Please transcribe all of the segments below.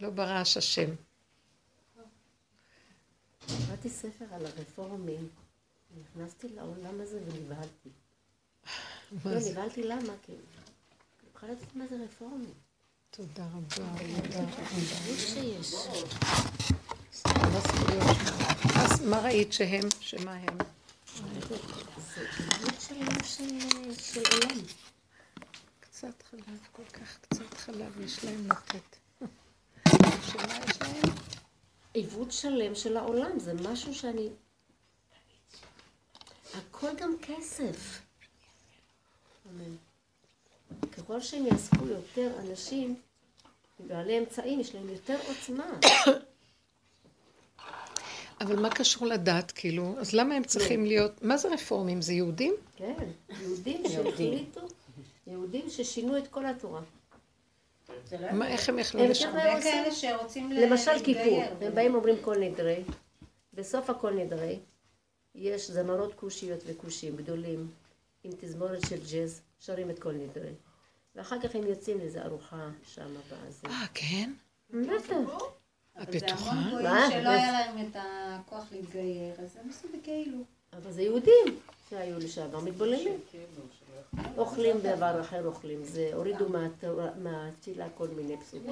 לא ברעש השם. קראתי ספר על הרפורמים, נכנסתי לעולם הזה ונבהלתי. לא, נבהלתי למה? כי יכולה לדעת מה זה רפורמים. תודה רבה. שיש. אז מה ראית שהם? שמה הם? זה של עולם. קצת חלב, כל כך קצת חלב יש להם לתת. שמה יש להם? עיוות שלם של העולם, זה משהו שאני... הכל גם כסף. אמן. ככל שהם יאספו יותר אנשים, בעלי אמצעים, יש להם יותר עוצמה. אבל מה קשור לדת, כאילו? אז למה הם צריכים להיות... מה זה רפורמים? זה יהודים? כן, יהודים שהחליטו, יהודים ששינו את כל התורה. מה, איך הם יכלו הם לשם? הרבה עושים. כאלה שרוצים ל- למשל להתגייר. כיפור, הם באים אומרים כל נדרי, בסוף הכל נדרי, יש זמרות כושיות וכושים גדולים, עם תזמורת של ג'אז, שרים את כל נדרי. ואחר כך הם יוצאים לאיזו ארוחה שם בזה. אה, כן? בטח. את אבל זה בטוחה? המון גויים מה? שלא היה להם את הכוח להתגייר, אז הם עשו בכאילו. אבל זה יהודים שהיו לשעבר מתבוללים. אוכלים דבר אחר אוכלים, זה הורידו מהתפילה כל מיני פסוקים.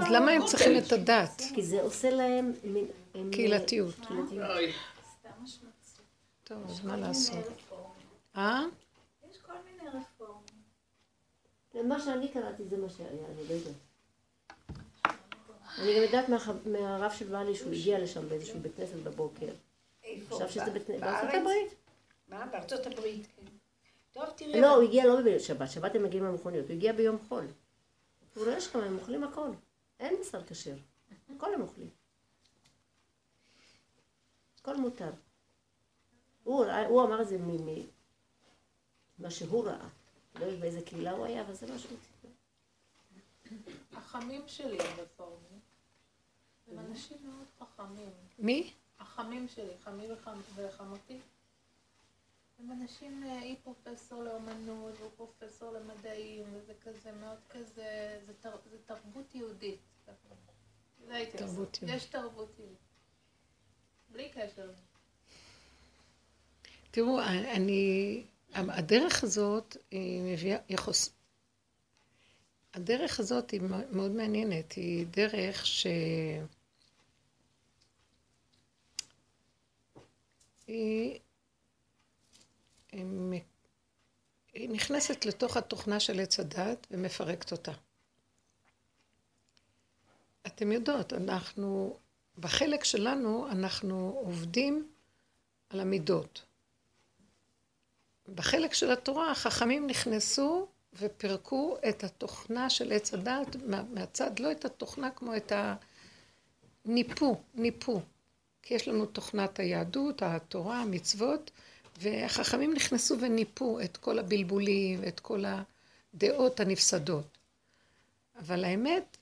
אז למה הם צריכים את הדת? כי זה עושה להם קהילתיות. טוב, אז מה לעשות? אה? יש כל מיני רפורמות. מה שאני קראתי זה מה שהיה, אני לא יודעת. אני גם יודעת מהרב של בעלי שהוא הגיע לשם באיזשהו בית כנסת בבוקר. עכשיו שזה בית כנסת, בארצות הברית. מה? בארצות הברית, כן. טוב, תראי. לא, הוא הגיע לא בשבת, שבת הם מגיעים למכוניות, הוא הגיע ביום חול. הוא רואה שם, הם אוכלים הכל. אין בשר כשר. הכל הם אוכלים. הכל מותר. הוא, הוא אמר את זה מ- ממה שהוא ראה. לא יודעת באיזה קהילה הוא היה, אבל זה מה שהוא סיפר. החמים שלי הם רפורמים. הם אנשים מאוד חכמים. מי? החמים שלי, חמי וחמ- וחמותי. הם אנשים, אה, היא פרופסור לאומנות, והוא פרופסור למדעים, וזה כזה מאוד כזה, זה, תר, זה תרבות יהודית. זה הייתי תרבות. יהודית. יש תרבות יהודית. בלי קשר. תראו, אני... הדרך הזאת היא מביאה... היא חוס... הדרך הזאת היא מאוד מעניינת, היא דרך ש... היא... היא נכנסת לתוך התוכנה של עץ הדת ומפרקת אותה. אתם יודעות, אנחנו, בחלק שלנו, אנחנו עובדים על המידות. בחלק של התורה החכמים נכנסו ופירקו את התוכנה של עץ הדת מה- מהצד, לא את התוכנה כמו את ה... ניפו, ניפו. כי יש לנו תוכנת היהדות, התורה, המצוות, והחכמים נכנסו וניפו את כל הבלבולים ואת כל הדעות הנפסדות. אבל האמת,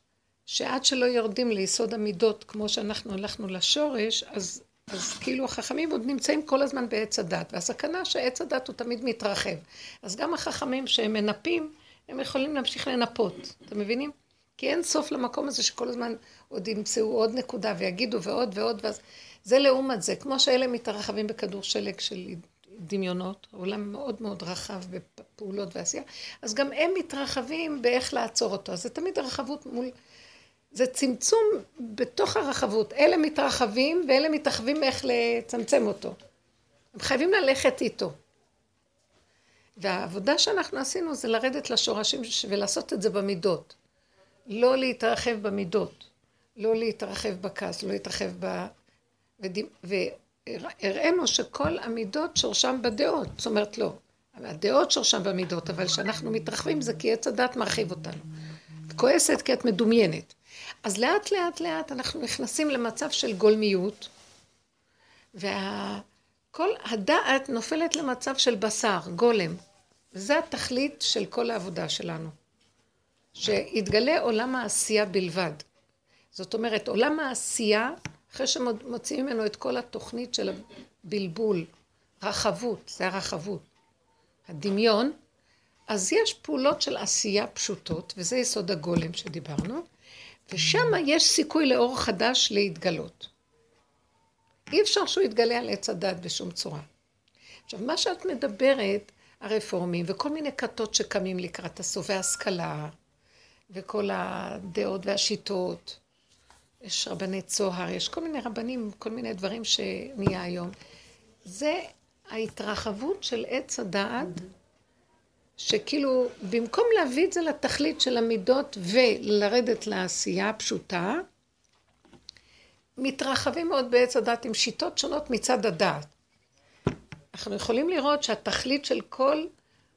שעד שלא יורדים ליסוד המידות, כמו שאנחנו הלכנו לשורש, אז, אז כאילו החכמים עוד נמצאים כל הזמן בעץ הדת, והסכנה שעץ הדת הוא תמיד מתרחב. אז גם החכמים שהם מנפים, הם יכולים להמשיך לנפות, אתם מבינים? כי אין סוף למקום הזה שכל הזמן עוד ימצאו עוד נקודה ויגידו ועוד ועוד, ואז זה לעומת זה, כמו שאלה מתרחבים בכדור שלג של דמיונות, עולם מאוד מאוד רחב בפעולות ועשייה, אז גם הם מתרחבים באיך לעצור אותו. אז זה תמיד הרחבות מול... זה צמצום בתוך הרחבות. אלה מתרחבים ואלה מתרחבים איך לצמצם אותו. הם חייבים ללכת איתו. והעבודה שאנחנו עשינו זה לרדת לשורשים ולעשות את זה במידות. לא להתרחב במידות, לא להתרחב בכעס, לא להתרחב ב... והראינו שכל המידות שורשם בדעות, זאת אומרת לא, הדעות שורשם במידות, אבל כשאנחנו מתרחבים זה כי עץ הדת מרחיב אותנו. את כועסת כי את מדומיינת. אז לאט לאט לאט אנחנו נכנסים למצב של גולמיות, וכל הדעת נופלת למצב של בשר, גולם. וזה התכלית של כל העבודה שלנו. שיתגלה עולם העשייה בלבד. זאת אומרת, עולם העשייה, אחרי שמוציאים ממנו את כל התוכנית של הבלבול, רחבות, זה הרחבות, הדמיון, אז יש פעולות של עשייה פשוטות, וזה יסוד הגולם שדיברנו, ושם יש סיכוי לאור חדש להתגלות. אי אפשר שהוא יתגלה על עץ הדת בשום צורה. עכשיו, מה שאת מדברת, הרפורמים, וכל מיני כתות שקמים לקראת הסוף, והשכלה, וכל הדעות והשיטות, יש רבני צוהר, יש כל מיני רבנים, כל מיני דברים שנהיה היום. זה ההתרחבות של עץ הדעת, שכאילו, במקום להביא את זה לתכלית של המידות ולרדת לעשייה הפשוטה, מתרחבים מאוד בעץ הדעת עם שיטות שונות מצד הדעת. אנחנו יכולים לראות שהתכלית של כל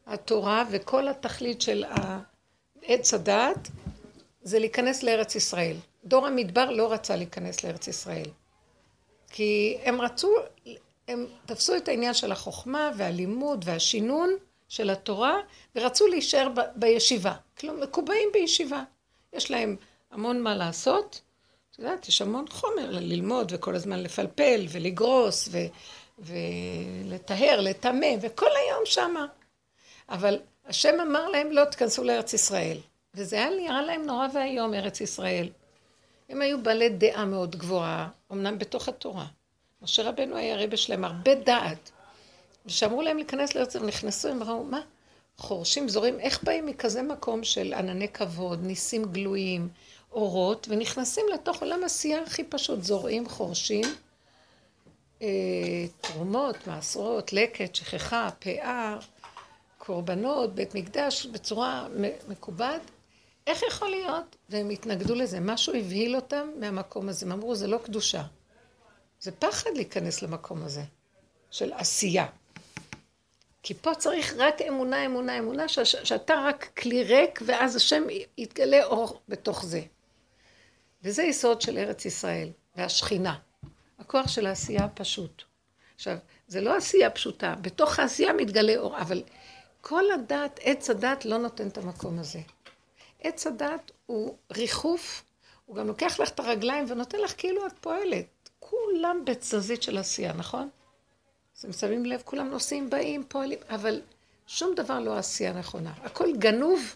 התורה וכל התכלית של עץ הדעת זה להיכנס לארץ ישראל. דור המדבר לא רצה להיכנס לארץ ישראל. כי הם רצו, הם תפסו את העניין של החוכמה והלימוד והשינון של התורה ורצו להישאר ב- בישיבה. כלומר, מקובעים בישיבה. יש להם המון מה לעשות. את יודעת, יש המון חומר ללמוד וכל הזמן לפלפל ולגרוס ו... ולטהר, לטמא, וכל היום שמה. אבל השם אמר להם לא תכנסו לארץ ישראל. וזה היה נראה להם נורא ואיום, ארץ ישראל. הם היו בעלי דעה מאוד גבוהה, אמנם בתוך התורה. משה רבנו היה רבי שלהם הרבה דעת. וכשאמרו להם להיכנס לארץ, הם נכנסו, הם ראו, מה? חורשים, זורים, איך באים מכזה מקום של ענני כבוד, ניסים גלויים, אורות, ונכנסים לתוך עולם עשייה הכי פשוט, זורעים, חורשים, אה, תרומות, מעשרות, לקט, שכחה, פאה, קורבנות, בית מקדש, בצורה מקובעת. איך יכול להיות? והם התנגדו לזה. משהו הבהיל אותם מהמקום הזה. הם אמרו, זה לא קדושה. זה פחד להיכנס למקום הזה, של עשייה. כי פה צריך רק אמונה, אמונה, אמונה, ש- שאתה רק כלי ריק, ואז השם יתגלה אור בתוך זה. וזה יסוד של ארץ ישראל, והשכינה. הכוח של העשייה הפשוט. עכשיו, זה לא עשייה פשוטה, בתוך העשייה מתגלה אור, אבל כל הדת, עץ הדת לא נותן את המקום הזה. עץ הדת הוא ריחוף, הוא גם לוקח לך את הרגליים ונותן לך כאילו את פועלת. כולם בתזזית של עשייה, נכון? אז הם שמים לב, כולם נוסעים, באים, פועלים, אבל שום דבר לא עשייה נכונה. הכל גנוב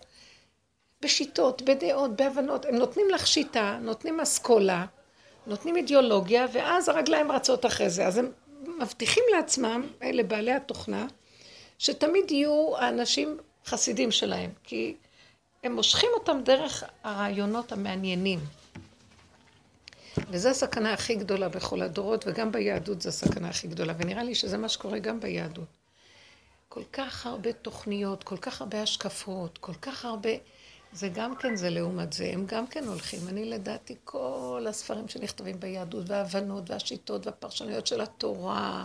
בשיטות, בדעות, בהבנות. הם נותנים לך שיטה, נותנים אסכולה, נותנים אידיאולוגיה, ואז הרגליים רצות אחרי זה. אז הם מבטיחים לעצמם, אלה בעלי התוכנה, שתמיד יהיו האנשים חסידים שלהם, כי הם מושכים אותם דרך הרעיונות המעניינים. וזו הסכנה הכי גדולה בכל הדורות, וגם ביהדות זו הסכנה הכי גדולה, ונראה לי שזה מה שקורה גם ביהדות. כל כך הרבה תוכניות, כל כך הרבה השקפות, כל כך הרבה... זה גם כן זה לעומת זה, הם גם כן הולכים. אני לדעתי כל הספרים שנכתבים ביהדות, וההבנות והשיטות והפרשנויות של התורה,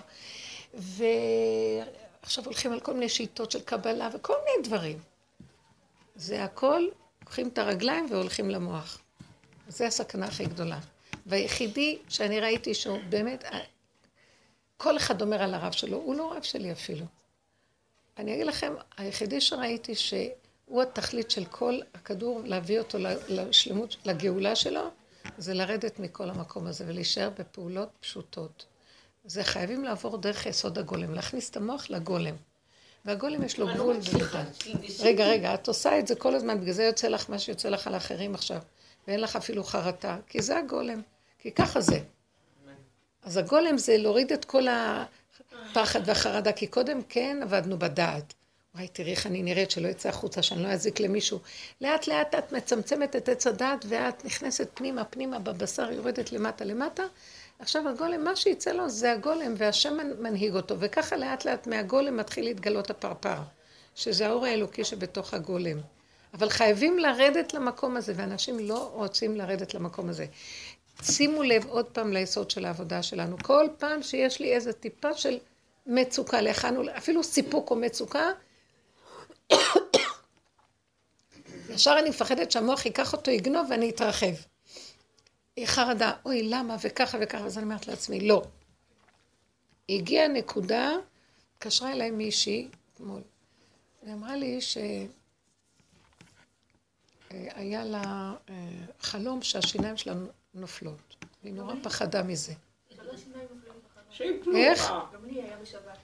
ועכשיו הולכים על כל מיני שיטות של קבלה וכל מיני דברים. זה הכל, לוקחים את הרגליים והולכים למוח. זה הסכנה הכי גדולה. והיחידי שאני ראיתי שהוא באמת, כל אחד אומר על הרב שלו, הוא לא רב שלי אפילו. אני אגיד לכם, היחידי שראיתי שהוא התכלית של כל הכדור, להביא אותו לשלמות, לגאולה שלו, זה לרדת מכל המקום הזה ולהישאר בפעולות פשוטות. זה חייבים לעבור דרך יסוד הגולם, להכניס את המוח לגולם. והגולם יש לו גבול ומידה. רגע, רגע, את עושה את זה כל הזמן, בגלל זה יוצא לך מה שיוצא לך על האחרים עכשיו. ואין לך אפילו חרטה, כי זה הגולם. כי ככה זה. אז הגולם זה להוריד את כל הפחד והחרדה, כי קודם כן עבדנו בדעת. וואי, תראי איך אני נראית, שלא יצא החוצה, שאני לא אזיק למישהו. לאט לאט את מצמצמת את עץ הדעת, ואת נכנסת פנימה פנימה בבשר, יורדת למטה למטה. עכשיו הגולם, מה שיצא לו זה הגולם, והשם מנהיג אותו, וככה לאט לאט מהגולם מתחיל להתגלות הפרפר, שזה האור האלוקי שבתוך הגולם. אבל חייבים לרדת למקום הזה, ואנשים לא רוצים לרדת למקום הזה. שימו לב עוד פעם ליסוד של העבודה שלנו. כל פעם שיש לי איזה טיפה של מצוקה, להכנו, אפילו סיפוק או מצוקה, ישר אני מפחדת שהמוח ייקח אותו, יגנוב ואני אתרחב. חרדה, אוי, למה, וככה וככה, אז אני אומרת לעצמי, לא. הגיעה נקודה, התקשרה אליי מישהי אתמול, היא אמרה לי שהיה לה אה, חלום שהשיניים שלה נופלות, והיא נורא פחדה מזה. איך? גם לי היה בשבת.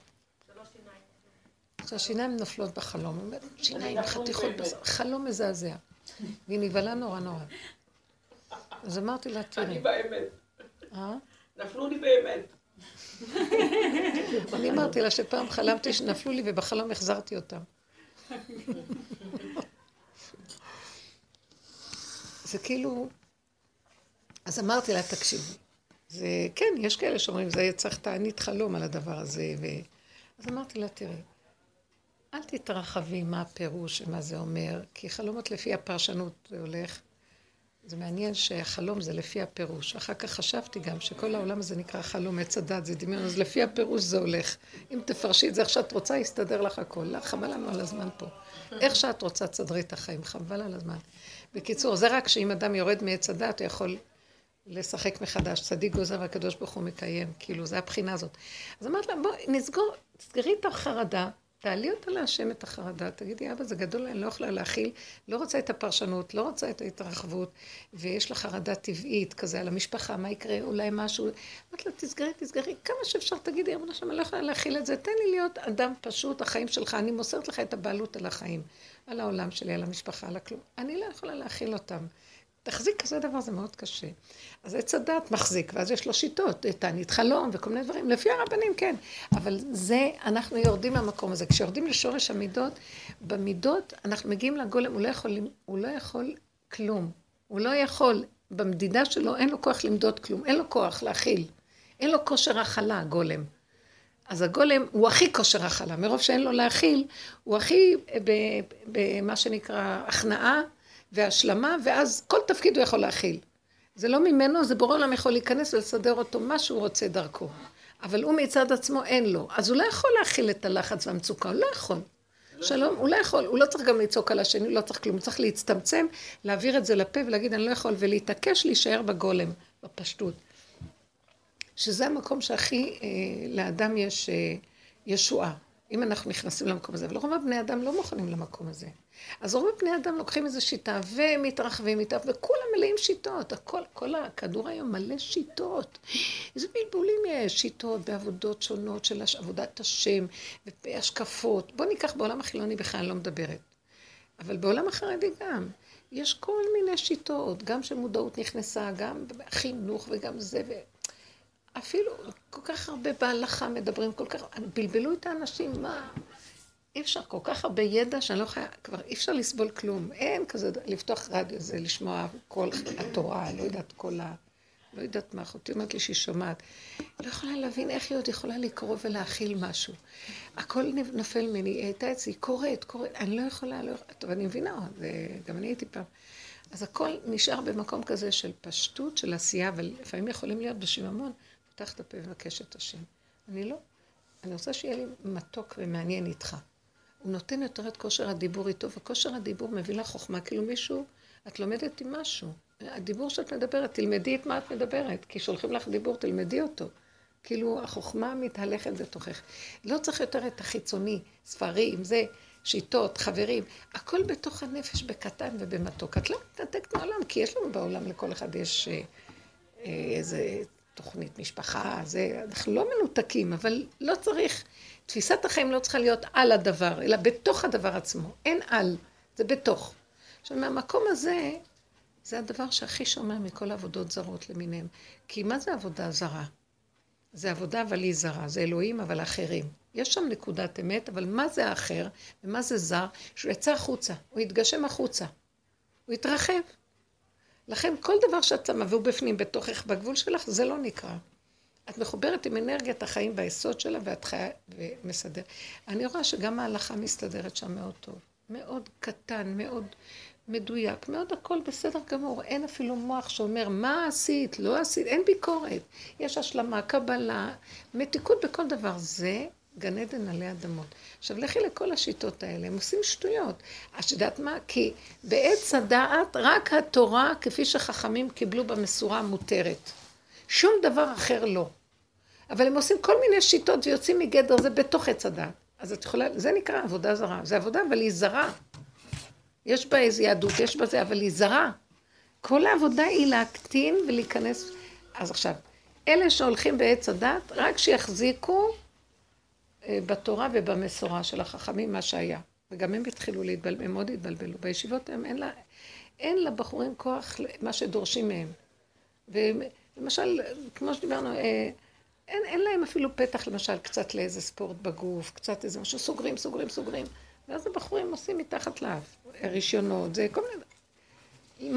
שהשיניים נופלות בחלום, שיניים חתיכות, חלום מזעזע. והיא נבהלה נורא נורא. אז אמרתי לה, אני תראי, באמת. אה? נפלו לי באמת. אני אמרתי לה שפעם חלמתי שנפלו לי ובחלום החזרתי אותם. זה כאילו... אז אמרתי לה, תקשיבי, זה, כן, יש כאלה שאומרים, זה צריך תענית חלום על הדבר הזה, ו... אז אמרתי לה, תראי, אל תתרחבי מה הפירוש ומה זה אומר, כי חלומות לפי הפרשנות זה הולך. זה מעניין שהחלום זה לפי הפירוש. אחר כך חשבתי גם שכל העולם הזה נקרא חלום עץ הדת, זה דמיון, אז לפי הפירוש זה הולך. אם תפרשי את זה איך שאת רוצה, יסתדר לך הכל. לא, חבל לנו על הזמן פה. איך שאת רוצה, תסדרי את החיים, חבל על הזמן. בקיצור, זה רק שאם אדם יורד מעץ הדת, הוא יכול לשחק מחדש. צדיק גוזר והקדוש ברוך הוא מקיים. כאילו, זה הבחינה הזאת. אז אמרתי לה, בואי נסגור, תסגרי את החרדה, תעלי אותה להשם את החרדה, תגידי, אבא, זה גדול, אני לא יכולה להכיל, לא רוצה את הפרשנות, לא רוצה את ההתרחבות, ויש לה חרדה טבעית כזה על המשפחה, מה יקרה, אולי משהו. אמרתי לה, תסגרי, תסגרי, כמה שאפשר, תגידי, אבא השם, אני לא יכולה להכיל את זה, תן לי להיות אדם פשוט, החיים שלך, אני מוסרת לך את הבעלות על החיים, על העולם שלי, על המשפחה, על הכלום. אני לא יכולה להכיל אותם. תחזיק כזה דבר זה מאוד קשה. אז עץ הדת מחזיק, ואז יש לו שיטות, תענית חלום וכל מיני דברים, לפי הרבנים כן. אבל זה, אנחנו יורדים מהמקום הזה. כשיורדים לשורש המידות, במידות אנחנו מגיעים לגולם, הוא לא יכול, הוא לא יכול כלום. הוא לא יכול, במדידה שלו אין לו כוח למדוד כלום, אין לו כוח להכיל. אין לו כושר הכלה, גולם. אז הגולם הוא הכי כושר הכלה, מרוב שאין לו להכיל, הוא הכי במה שנקרא הכנעה והשלמה, ואז כל תפקיד הוא יכול להכיל. זה לא ממנו, זה בורא עולם יכול להיכנס ולסדר אותו מה שהוא רוצה דרכו. אבל הוא מצד עצמו אין לו. אז הוא לא יכול להכיל את הלחץ והמצוקה, הוא לא יכול. שלום, הוא לא יכול, הוא לא צריך גם לצעוק על השני, הוא לא צריך כלום, הוא צריך להצטמצם, להעביר את זה לפה ולהגיד אני לא יכול, ולהתעקש להישאר בגולם, בפשטות. שזה המקום שהכי אה, לאדם יש אה, ישועה, אם אנחנו נכנסים למקום הזה, אבל רוב הבני אדם לא מוכנים למקום הזה. אז רוב בני אדם לוקחים איזו שיטה ומתרחבים איתה, וכולם מלאים שיטות. הכל, כל הכדור היום מלא שיטות. איזה בלבולים יש, שיטות בעבודות שונות של עבודת השם, ובהשקפות. בואו ניקח בעולם החילוני בכלל, אני לא מדברת. אבל בעולם החרדי גם. יש כל מיני שיטות, גם שמודעות נכנסה, גם חינוך וגם זה. אפילו כל כך הרבה בהלכה מדברים, כל כך, בלבלו את האנשים, מה? אי אפשר, כל כך הרבה ידע שאני לא יכולה, כבר אי אפשר לסבול כלום. אין כזה, לפתוח רדיו זה, לשמוע כל התורה, לא יודעת כל ה... לא יודעת מה, אחותי אומרת לי שהיא שומעת. לא יכולה להבין איך היא עוד יכולה לקרוא ולהכיל משהו. הכל נופל ממני, היא הייתה אצלי, קוראת, קוראת, אני לא יכולה, לא יכולה, טוב, אני מבינה, וגם אני הייתי פעם. אז הכל נשאר במקום כזה של פשטות, של עשייה, ולפעמים יכולים להיות בשיממון, פותח את הפה ומבקש את השם. אני לא. אני רוצה שיהיה לי מתוק ומעניין איתך. הוא נותן יותר את כושר הדיבור איתו, וכושר הדיבור מביא לך חוכמה, כאילו מישהו, את לומדת עם משהו. הדיבור שאת מדברת, תלמדי את מה את מדברת, כי שולחים לך דיבור, תלמדי אותו. כאילו החוכמה מתהלכת בתוכך. לא צריך יותר את החיצוני, ספרים, זה, שיטות, חברים, הכל בתוך הנפש בקטן ובמתוק. את לא מתנתקת מהעולם, כי יש לנו בעולם, לכל אחד יש אה, אה, איזה תוכנית משפחה, זה, אנחנו לא מנותקים, אבל לא צריך תפיסת החיים לא צריכה להיות על הדבר, אלא בתוך הדבר עצמו. אין על, זה בתוך. עכשיו, מהמקום הזה, זה הדבר שהכי שומר מכל העבודות זרות למיניהם. כי מה זה עבודה זרה? זה עבודה אבל היא זרה, זה אלוהים אבל אחרים. יש שם נקודת אמת, אבל מה זה האחר ומה זה זר? שהוא יצא החוצה, הוא יתגשם החוצה, הוא יתרחב. לכן כל דבר שאת שמה והוא בפנים, בתוכך, בגבול שלך, זה לא נקרא. את מחוברת עם אנרגיית החיים ביסוד שלה ואת חיה ומסדר. אני רואה שגם ההלכה מסתדרת שם מאוד טוב. מאוד קטן, מאוד מדויק, מאוד הכל בסדר גמור. אין אפילו מוח שאומר מה עשית, לא עשית, אין ביקורת. יש השלמה, קבלה, מתיקות בכל דבר. זה גן עדן עלי אדמות. עכשיו לכי לכל השיטות האלה, הם עושים שטויות. את יודעת מה? כי בעץ הדעת רק התורה, כפי שחכמים קיבלו במסורה, מותרת. שום דבר אחר לא. אבל הם עושים כל מיני שיטות ויוצאים מגדר זה בתוך עץ הדת. אז את יכולה, זה נקרא עבודה זרה. זה עבודה, אבל היא זרה. יש בה איזו יהדות, יש בה זה, אבל היא זרה. כל העבודה היא להקטין ולהיכנס. אז עכשיו, אלה שהולכים בעץ הדת, רק שיחזיקו בתורה ובמסורה של החכמים מה שהיה. וגם הם התחילו להתבלבל, הם מאוד התבלבלו. בישיבות הם, אין, לה, אין לבחורים כוח, מה שדורשים מהם. ולמשל, כמו שדיברנו, אה, אין, אין להם אפילו פתח, למשל, קצת לאיזה ספורט בגוף, קצת איזה משהו, סוגרים, סוגרים, סוגרים. ואז הבחורים עושים מתחת לאף, רישיונות, זה כל מיני...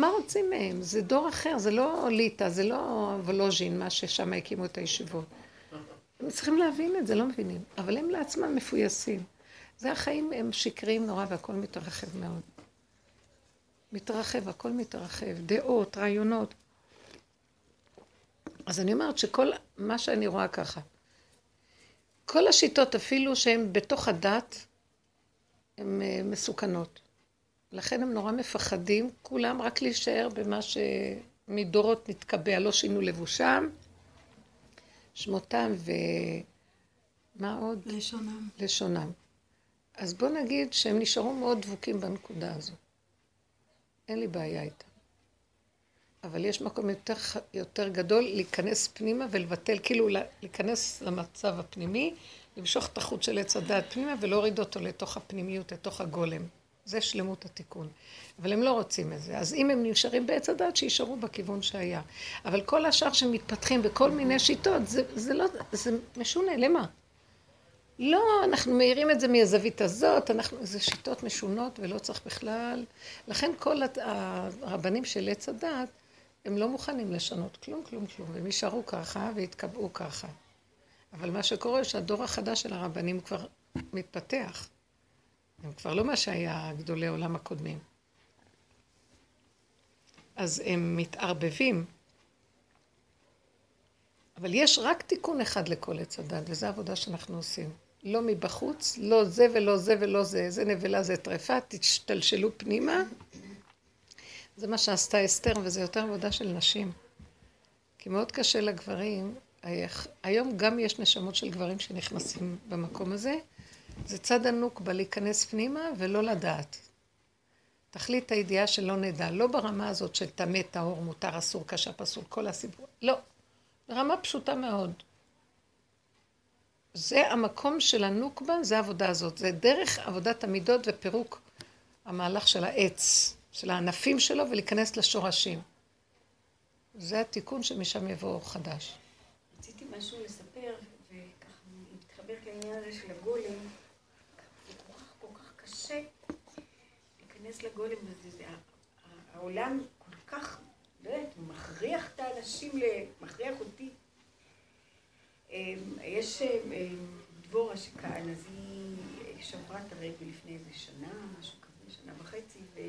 מה רוצים מהם? זה דור אחר, זה לא ליטא, זה לא וולוז'ין, מה ששם הקימו את הישיבות. הם צריכים להבין את זה, לא מבינים. אבל הם לעצמם מפויסים. זה החיים, הם שקריים נורא והכל מתרחב מאוד. מתרחב, הכל מתרחב. דעות, רעיונות. אז אני אומרת שכל מה שאני רואה ככה, כל השיטות, אפילו שהן בתוך הדת, הן אה, מסוכנות. לכן הם נורא מפחדים, כולם רק להישאר במה שמדורות נתקבע, לא שינו לבושם, שמותם ומה עוד? לשונם. לשונם. אז בוא נגיד שהם נשארו מאוד דבוקים בנקודה הזו. אין לי בעיה איתם. אבל יש מקום יותר, יותר גדול להיכנס פנימה ולבטל, כאילו להיכנס למצב הפנימי, למשוך את החוט של עץ הדעת פנימה ולהוריד אותו לתוך הפנימיות, לתוך הגולם. זה שלמות התיקון. אבל הם לא רוצים את זה. אז אם הם נשארים בעץ הדת, שישארו בכיוון שהיה. אבל כל השאר שמתפתחים בכל מיני שיטות, זה, זה לא, זה משונה, למה? לא, אנחנו מאירים את זה מהזווית הזאת, אנחנו, זה שיטות משונות ולא צריך בכלל. לכן כל הרבנים של עץ הדת, הם לא מוכנים לשנות כלום, כלום, כלום. הם יישארו ככה ויתקבעו ככה. אבל מה שקורה, שהדור החדש של הרבנים כבר מתפתח. הם כבר לא מה שהיה גדולי עולם הקודמים. אז הם מתערבבים. אבל יש רק תיקון אחד לכל עץ הדת, וזו העבודה שאנחנו עושים. לא מבחוץ, לא זה ולא זה ולא זה, זה נבלה, זה טרפה, תשתלשלו פנימה. זה מה שעשתה אסתר, וזה יותר עבודה של נשים. כי מאוד קשה לגברים, היום גם יש נשמות של גברים שנכנסים במקום הזה, זה צד ענוק בלהיכנס פנימה ולא לדעת. תכלית הידיעה שלא נדע, לא ברמה הזאת של טמא, טהור, מותר, אסור, קשה, פסול, כל הסיפור, לא. ברמה פשוטה מאוד. זה המקום של הנוקבה, זה העבודה הזאת. זה דרך עבודת המידות ופירוק המהלך של העץ, של הענפים שלו, ולהיכנס לשורשים. זה התיקון שמשם יבוא חדש. רציתי משהו לספר, וככה מתחבר לעניין הזה של הגולם. קשה להיכנס לגולם הזה. זה, העולם כל כך, לא יודעת, מכריח את האנשים, מכריח אותי. אמ, יש אמ, דבורה שכאן, אז היא שברה את הרגל לפני איזה שנה, משהו כזה, שנה וחצי, ו...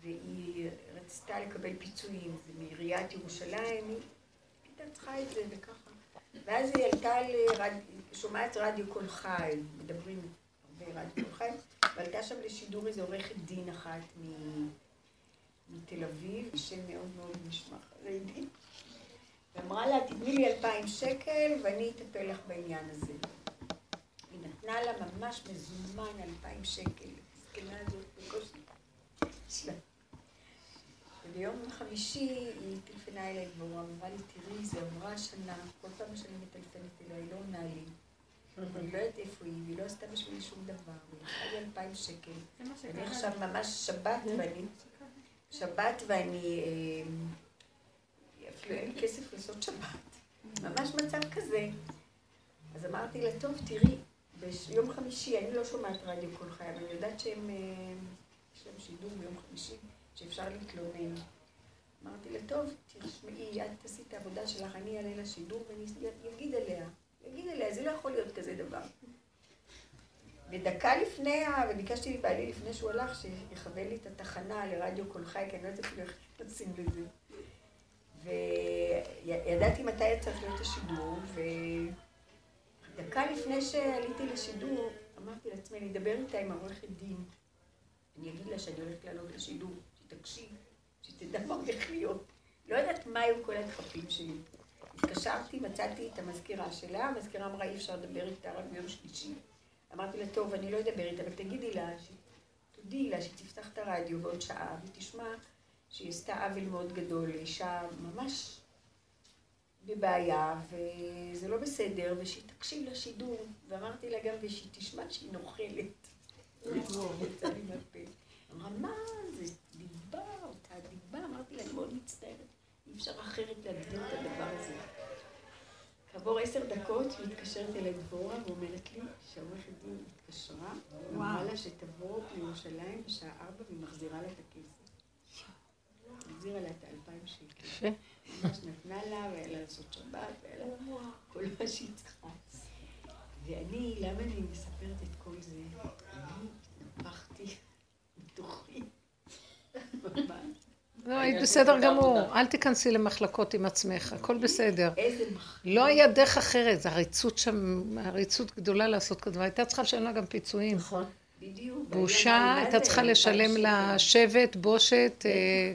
והיא רצתה לקבל פיצויים, זה מעיריית ירושלים, היא הייתה צריכה את זה וככה. ואז היא עלתה, לרד... שומעת רדיו קול חי, מדברים ברדיו קול חי, ועלתה שם לשידור איזו עורכת דין אחת מתל אביב, שם מאוד מאוד נשמע חרדי, ואמרה לה, תתני לי אלפיים שקל ואני אטפל לך בעניין הזה. היא נתנה לה ממש מזומן אלפיים שקל, הזקנה הזאת בקושי. וביום חמישי היא טלפנה אליי והוא אמרה לי, תראי, זה עברה שנה, כל פעם שאני מטלפנת אליה, היא לא עונה לי. אני לא יודעת איפה היא, והיא לא עשתה בשבילי שום דבר, והיא לקחה לי אלפיים שקל. אני עכשיו ממש שבת ואני... שבת ואני... אה, אפילו אין כסף לעשות שבת. ממש מצב כזה. אז אמרתי לה, טוב, תראי, ביום חמישי, אני לא שומעת רדיו כל חיי, אבל אני יודעת שהם... אה, יש להם שידור ביום חמישי, שאפשר להתלונן. אמרתי לה, טוב, תשמעי, את תעשי את העבודה שלך, אני אעלה לשידור ואני אגיד עליה. יגיד אליה, זה לא יכול להיות כזה דבר. ודקה לפני, וביקשתי מבעלי לפני שהוא הלך, שיכוון לי את התחנה לרדיו קול חי, כי אני לא יודעת אפילו איך לשים לזה. וידעתי מתי היה צריך להיות השידור, ודקה לפני שעליתי לשידור, אמרתי לעצמי, אני אדבר איתה עם העורכת דין. אני אגיד לה שאני הולכת לעלות לשידור, שתקשיב, שתדע מה הולך להיות. לא יודעת מה היו כל הדחפים שלי. התקשרתי, מצאתי את המזכירה שלה, המזכירה אמרה אי אפשר לדבר איתה רק ביום שלישי. אמרתי לה, טוב, אני לא אדבר איתה, אבל תגידי לה, תודיעי לה שתפתח את הרדיו בעוד שעה ותשמע שהיא עשתה עוול מאוד גדול לאישה ממש בבעיה, וזה לא בסדר, ושהיא תקשיב לשידור. ואמרתי לה גם, ושהיא תשמע שהיא נוכלת. אמרה, מה, זה דיבה, אותה דיבה? אמרתי לה, אני מאוד מצטערת. אי אפשר כעבור עשר דקות מתקשרת אליי דבורה ואומרת לי שהעורכת דין התקשרה, אמרה לה שתבוא לירושלים בשעה ארבע והיא מחזירה לה את הכסף. החזירה לה את האלפיים שקל. ממש נתנה לה, והיה לה לעשות שבת, והיה לה כל מה שהיא צריכה. ואני, למה אני מספרת את כל זה? אני התנפחתי בתוכי. ממש. לא, היית בסדר גמור. אל תיכנסי למחלקות עם עצמך, הכל בסדר. איזה מח... לא היה דרך אחרת, זו עריצות שם, עריצות גדולה לעשות כזה, והייתה צריכה לשלם לה גם פיצויים. נכון. בדיוק. בושה, הייתה צריכה? לשלם לה? שבט, בושת, אה,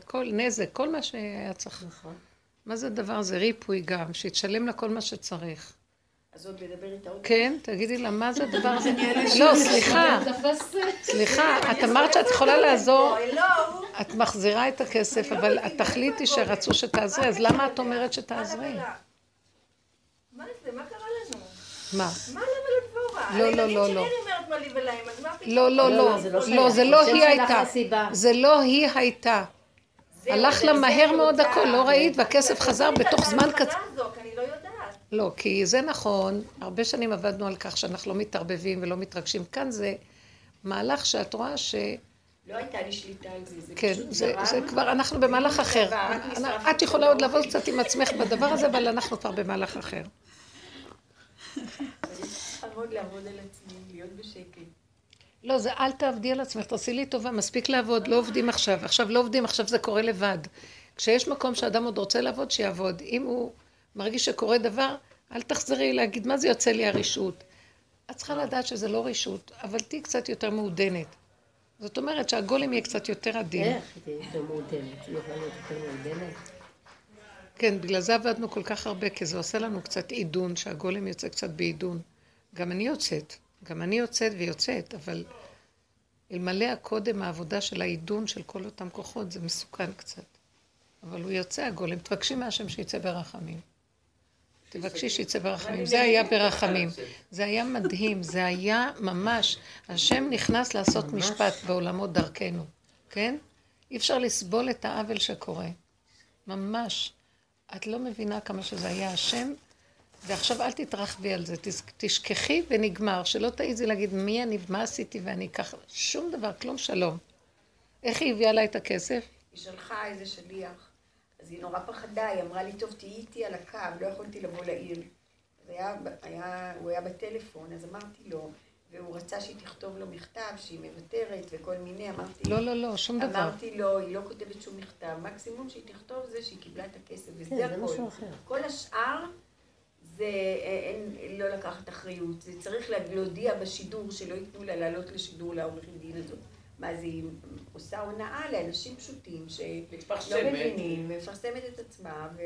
כל נזק, כל מה שהיה צריך. נכון. מה זה הדבר הזה? ריפוי גם, שיתשלם לה כל מה שצריך. אז עוד לדבר איתה עוד כן, תגידי לה, מה זה הדבר הזה? לא, סליחה, סליחה, את אמרת שאת יכולה לעזור, לא, את מחזירה את הכסף, אבל התכלית היא שרצו שתעזרי, אז למה את אומרת שתעזרי? מה זה? מה קרה לנו? מה? מה למה לדבורה? לא, לא, לא, לא. לא, לא, לא, לא, לא, זה לא לא, לא היא הייתה. זה לא היא הייתה. הלך לה מהר מאוד הכל, לא ראית, והכסף חזר בתוך זמן קצר. ההבחנה הזו, כי אני לא כי זה נכון, הרבה שנים עבדנו על כך שאנחנו לא מתערבבים ולא מתרגשים. כאן זה מהלך שאת רואה ש... לא הייתה לי שליטה על זה, זה כן, פשוט זה, זרם. זה כבר, אנחנו במהלך אחר. את יכולה עוד לעבוד קצת עם עצמך בדבר הזה, אבל אנחנו כבר במהלך אחר. מאוד לעבוד על עצמי, להיות בשקט. לא, זה אל תעבדי על עצמך, תעשי לי טובה, מספיק לעבוד, לא עובדים עכשיו. עכשיו לא עובדים, עכשיו זה קורה לבד. כשיש מקום שאדם עוד רוצה לעבוד, שיעבוד. אם הוא מרגיש שקורה דבר, אל תחזרי להגיד, מה זה יוצא לי הרשעות? את צריכה לדעת שזה לא רשעות, אבל תהיי קצת יותר מעודנת. זאת אומרת שהגולם יהיה קצת יותר עדין. איך היא יותר מעודנת? היא יכולה להיות יותר מעודנת? כן, בגלל זה עבדנו כל כך הרבה, כי זה עושה לנו קצת עידון, שהגולם יוצא קצת בעידון. גם אני יוצאת, גם אני יוצאת ויוצאת, אבל אלמלא הקודם העבודה של העידון של כל אותם כוחות, זה מסוכן קצת. אבל הוא יוצא הגולם, תבקשי מהשם שיצא ברחמים. תבקשי שיצא ברחמים. זה היה ברחמים. זה היה מדהים, זה היה ממש, השם נכנס לעשות משפט בעולמות דרכנו, כן? אי אפשר לסבול את העוול שקורה. ממש. את לא מבינה כמה שזה היה השם, ועכשיו אל תתרחבי על זה, תשכחי ונגמר, שלא תעיזי להגיד מי אני, מה עשיתי ואני ככה, שום דבר, כלום שלום. איך היא הביאה לה את הכסף? היא שלחה איזה שליח, אז היא נורא פחדה, היא אמרה לי, טוב, תהיי איתי על הקו, לא יכולתי לבוא לעיר. אז היה, היה, הוא היה בטלפון, אז אמרתי לו, והוא רצה שהיא תכתוב לו מכתב, שהיא מוותרת וכל מיני, אמרתי, לא, לא, לא, שום דבר. אמרתי לו, היא לא כותבת שום מכתב, מקסימום שהיא תכתוב זה שהיא קיבלה את הכסף, וזה כן, זה הכל. משהו אחר. כל השאר זה אין, לא לקחת אחריות, זה צריך לה- להודיע בשידור שלא ייתנו לה לעלות לשידור לעורכת דין הזאת. מה זה, היא עושה הונאה לאנשים פשוטים שלא. מבינים, ומפרסמת את עצמה, ו...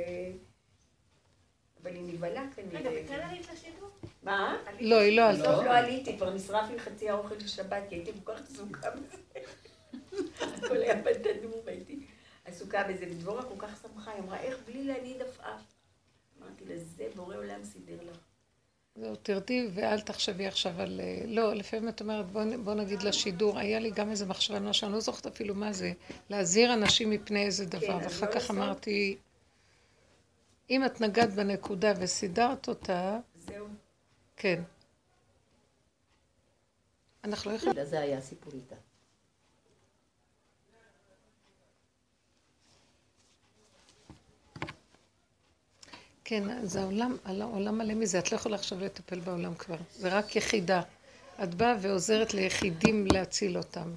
אבל היא נבהלה כנראה. רגע, וכן עלית לשידור? מה? לא, היא לא בסוף עלתה. לא עליתי, כבר נשרף לי חצי האוכל של שבת, כי הייתי כל כך עסוקה בזה. הכל היה בתנור, הייתי עסוקה בזה, ודבורה כל כך שמחה, היא אמרה, איך בלי להניד עפעף? אמרתי לה, זה בורא עולם סידר לך. זהו, תרדי ואל תחשבי עכשיו על... אה, לא, לפעמים את אומרת, בוא, בוא נגיד לשידור, היה לי גם איזה מחשבה, משהו, אני לא זוכרת אפילו מה זה, להזהיר אנשים מפני איזה דבר, כן, ואחר לא כך לעשות. אמרתי, אם את נגעת בנקודה וסידרת אותה, זהו. כן. אנחנו לא יכולים... זה היה הסיפור איתה. כן, אז העולם, העולם מלא מזה, את לא יכולה עכשיו לטפל בעולם כבר, זה רק יחידה. את באה ועוזרת ליחידים להציל אותם.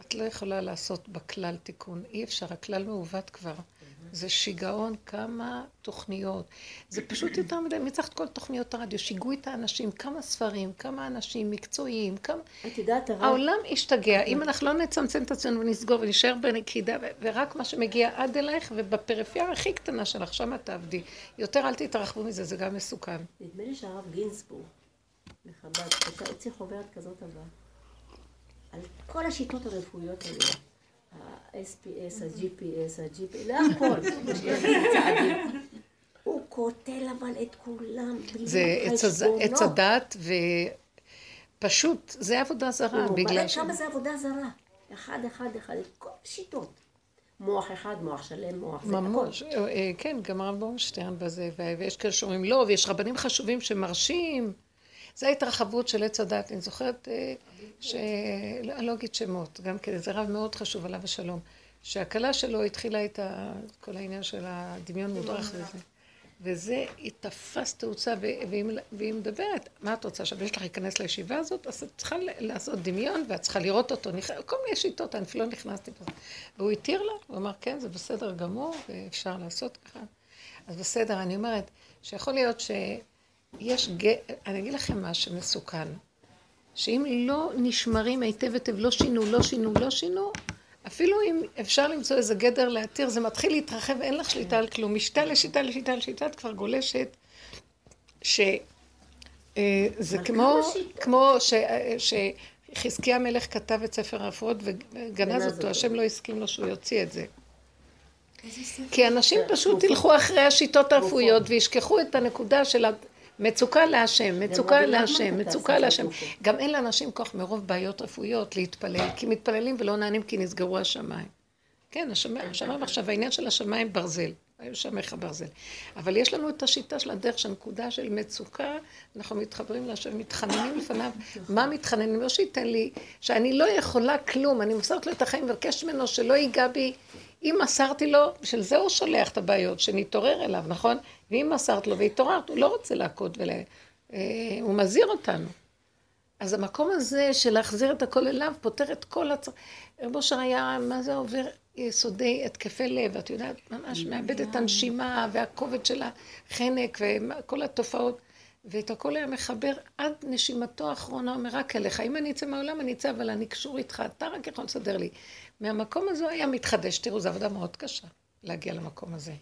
את לא יכולה לעשות בכלל תיקון, אי אפשר, הכלל מעוות כבר. זה שיגעון, כמה תוכניות. זה פשוט יותר מדי, מי צריך את כל תוכניות הרדיו? שיגעו את האנשים, כמה ספרים, כמה אנשים מקצועיים, כמה... את יודעת, הרב, העולם השתגע, אם אנחנו לא נצמצם את עצמנו ונסגור ונשאר בנקידה, ורק מה שמגיע עד אלייך, ובפריפריה הכי קטנה שלך, שם את תעבדי. יותר אל תתרחבו מזה, זה גם מסוכן. נדמה לי שהרב גינזבורג, מחב"ד, הוציא חוברת כזאת הבאה, על כל השיטות הרפואיות האלה, ה-SPS, ה-GPS, ה-GPS, להכל. הוא קוטל אבל את כולם, זה עץ הדת, ופשוט, זה עבודה זרה, הוא בגלל מראה ש... כמה זה עבודה זרה. אחד, אחד, אחד, כל השיטות. מוח אחד, מוח שלם, מוח זה הכל. ממש, אה, אה, כן, גם הרב בורנשטיין בזה, ויש כאלה שאומרים לא, ויש רבנים חשובים שמרשים. זה ההתרחבות של עץ הדת. אני זוכרת אה, ש... אני לא אגיד שמות, גם כן, זה רב מאוד חשוב, עליו השלום. שהכלה שלו התחילה את ה- כל העניין של הדמיון מודרך וזה. וזה, היא תפס תאוצה, והיא, מדברת, מה את רוצה, עכשיו יש לך להיכנס לישיבה הזאת? אז את צריכה לעשות דמיון, ואת צריכה לראות אותו, כל מיני שיטות, אני אפילו לא נכנסתי בזה. והוא התיר לה, הוא אמר, כן, זה בסדר גמור, ואפשר לעשות ככה. אז בסדר, אני אומרת, שיכול להיות שיש, ג... אני אגיד לכם מה שמסוכן, שאם לא נשמרים היטב היטב, לא שינו, לא שינו, לא שינו, אפילו אם אפשר למצוא איזה גדר להתיר, זה מתחיל להתרחב, אין לך שליטה על כלום. משיטה לשיטה לשיטה לשיטה, את כבר גולשת, שזה אבל כמו? כמו ש- אה, שחזקיה המלך כתב את ספר הרפואות וגנז גנז אותו, אותו. השם לא הסכים לו שהוא יוציא את זה. כי אנשים פשוט ילכו אחרי השיטות הרפואיות וישכחו את הנקודה של המצוקה להשם, מצוקה להשם, מצוקה להשם. גם אין לאנשים כוח מרוב בעיות רפואיות להתפלל, כי מתפללים ולא נענים כי נסגרו השמיים. כן, השמיים, השמיים עכשיו, העניין של השמיים ברזל, היו שמך ברזל. אבל יש לנו את השיטה של הדרך, שהנקודה של מצוקה, אנחנו מתחברים להשם, מתחננים לפניו. מה מתחננים? לא שייתן לי, שאני לא יכולה כלום, אני מוסרת לו את החיים, מבקשת ממנו שלא ייגע בי. אם מסרתי לו, בשביל זה הוא שולח את הבעיות, שנתעורר אליו, נכון? ואם מסרת לו והתעוררת, הוא לא רוצה להכות ול... אה, הוא מזהיר אותנו. אז המקום הזה של להחזיר את הכל אליו, פותר את כל הצ... רב אושר היה, מה זה עובר יסודי התקפי לב, את יודעת, ממש מאבד את הנשימה והכובד של החנק וכל התופעות, ואת הכל היה מחבר עד נשימתו האחרונה, אומר רק אליך, אם אני אצא מהעולם אני אצא, אבל אני קשור איתך, אתה רק יכול לסדר לי. מהמקום הזה היה מתחדש, תראו, זו עבודה מאוד קשה להגיע למקום הזה.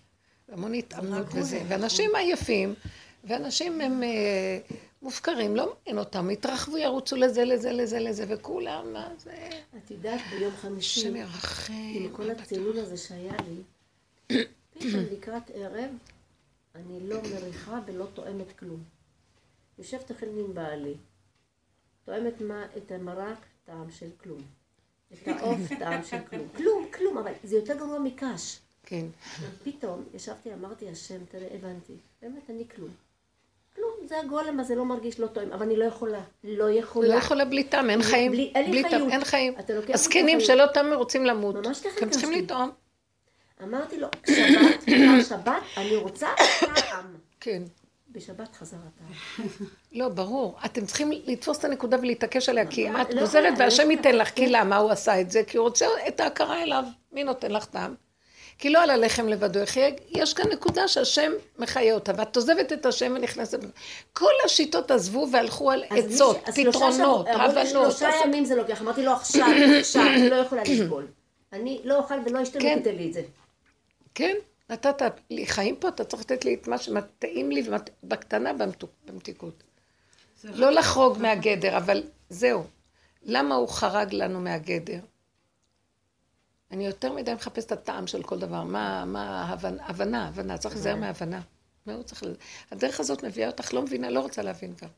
המון התאמנות וזה, ואנשים עייפים, ואנשים הם אה, מופקרים, לא מעניין אותם, יתרחבו, ירוצו לזה, לזה, לזה, לזה, וכולם, מה זה... את יודעת, ביום חמישי, השם ירחם. עם כל הצילול הזה שהיה לי, פתאום לקראת ערב, אני לא מריחה ולא טועמת כלום. יושבת אכן עם בעלי, טועמת מה, את המרק, טעם של כלום. את העוף, טעם של כלום. כלום, כלום, אבל זה יותר גרוע מקש. כן. פתאום ישבתי, אמרתי, השם, תראה, הבנתי. באמת, אני כלום. כלום, זה הגולם הזה לא מרגיש לא טועם, אבל אני לא יכולה. לא יכולה. לא יכולה בלי טעם, אין חיים. בלי- בלי טעם. אין חיים. הזקנים שלא טעם רוצים למות. ממש ככה אתם צריכים. לטעום. אמרתי לו, שבת, שבת, אני רוצה טעם. כן. בשבת חזר הטעם. לא, ברור. אתם צריכים לתפוס את הנקודה ולהתעקש עליה, כי לא את יכולה, גוזרת לא והשם. ייתן לך. כי. למה הוא עשה את זה? כי הוא רוצה את ההכרה אליו. מי נותן לך טעם? כי לא על הלחם לבדו יחיה, יש כאן נקודה שהשם מחיה אותה, ואת עוזבת את השם ונכנסת. כל השיטות עזבו והלכו על עצות, פתרונות, שבוע- אמרו לי, הבנות. שלושה ימים זה לוקח. אמרתי לו, עכשיו, עכשיו, אני לא יכולה לסבול. אני לא אוכל ולא אשתה, כן. לא לי את זה. כן, נתת לי חיים פה, אתה צריך לתת לי את מה שמטעים לי ומת- בקטנה במתיקות. לא לחרוג מהגדר, אבל זהו. למה הוא חרג לנו מהגדר? אני יותר מדי מחפשת את הטעם של כל דבר. מה, מה הבנה, הבנה, צריך להיזהר מהבנה. מאוד צריך. הדרך הזאת מביאה אותך, לא מבינה, לא רוצה להבין גם.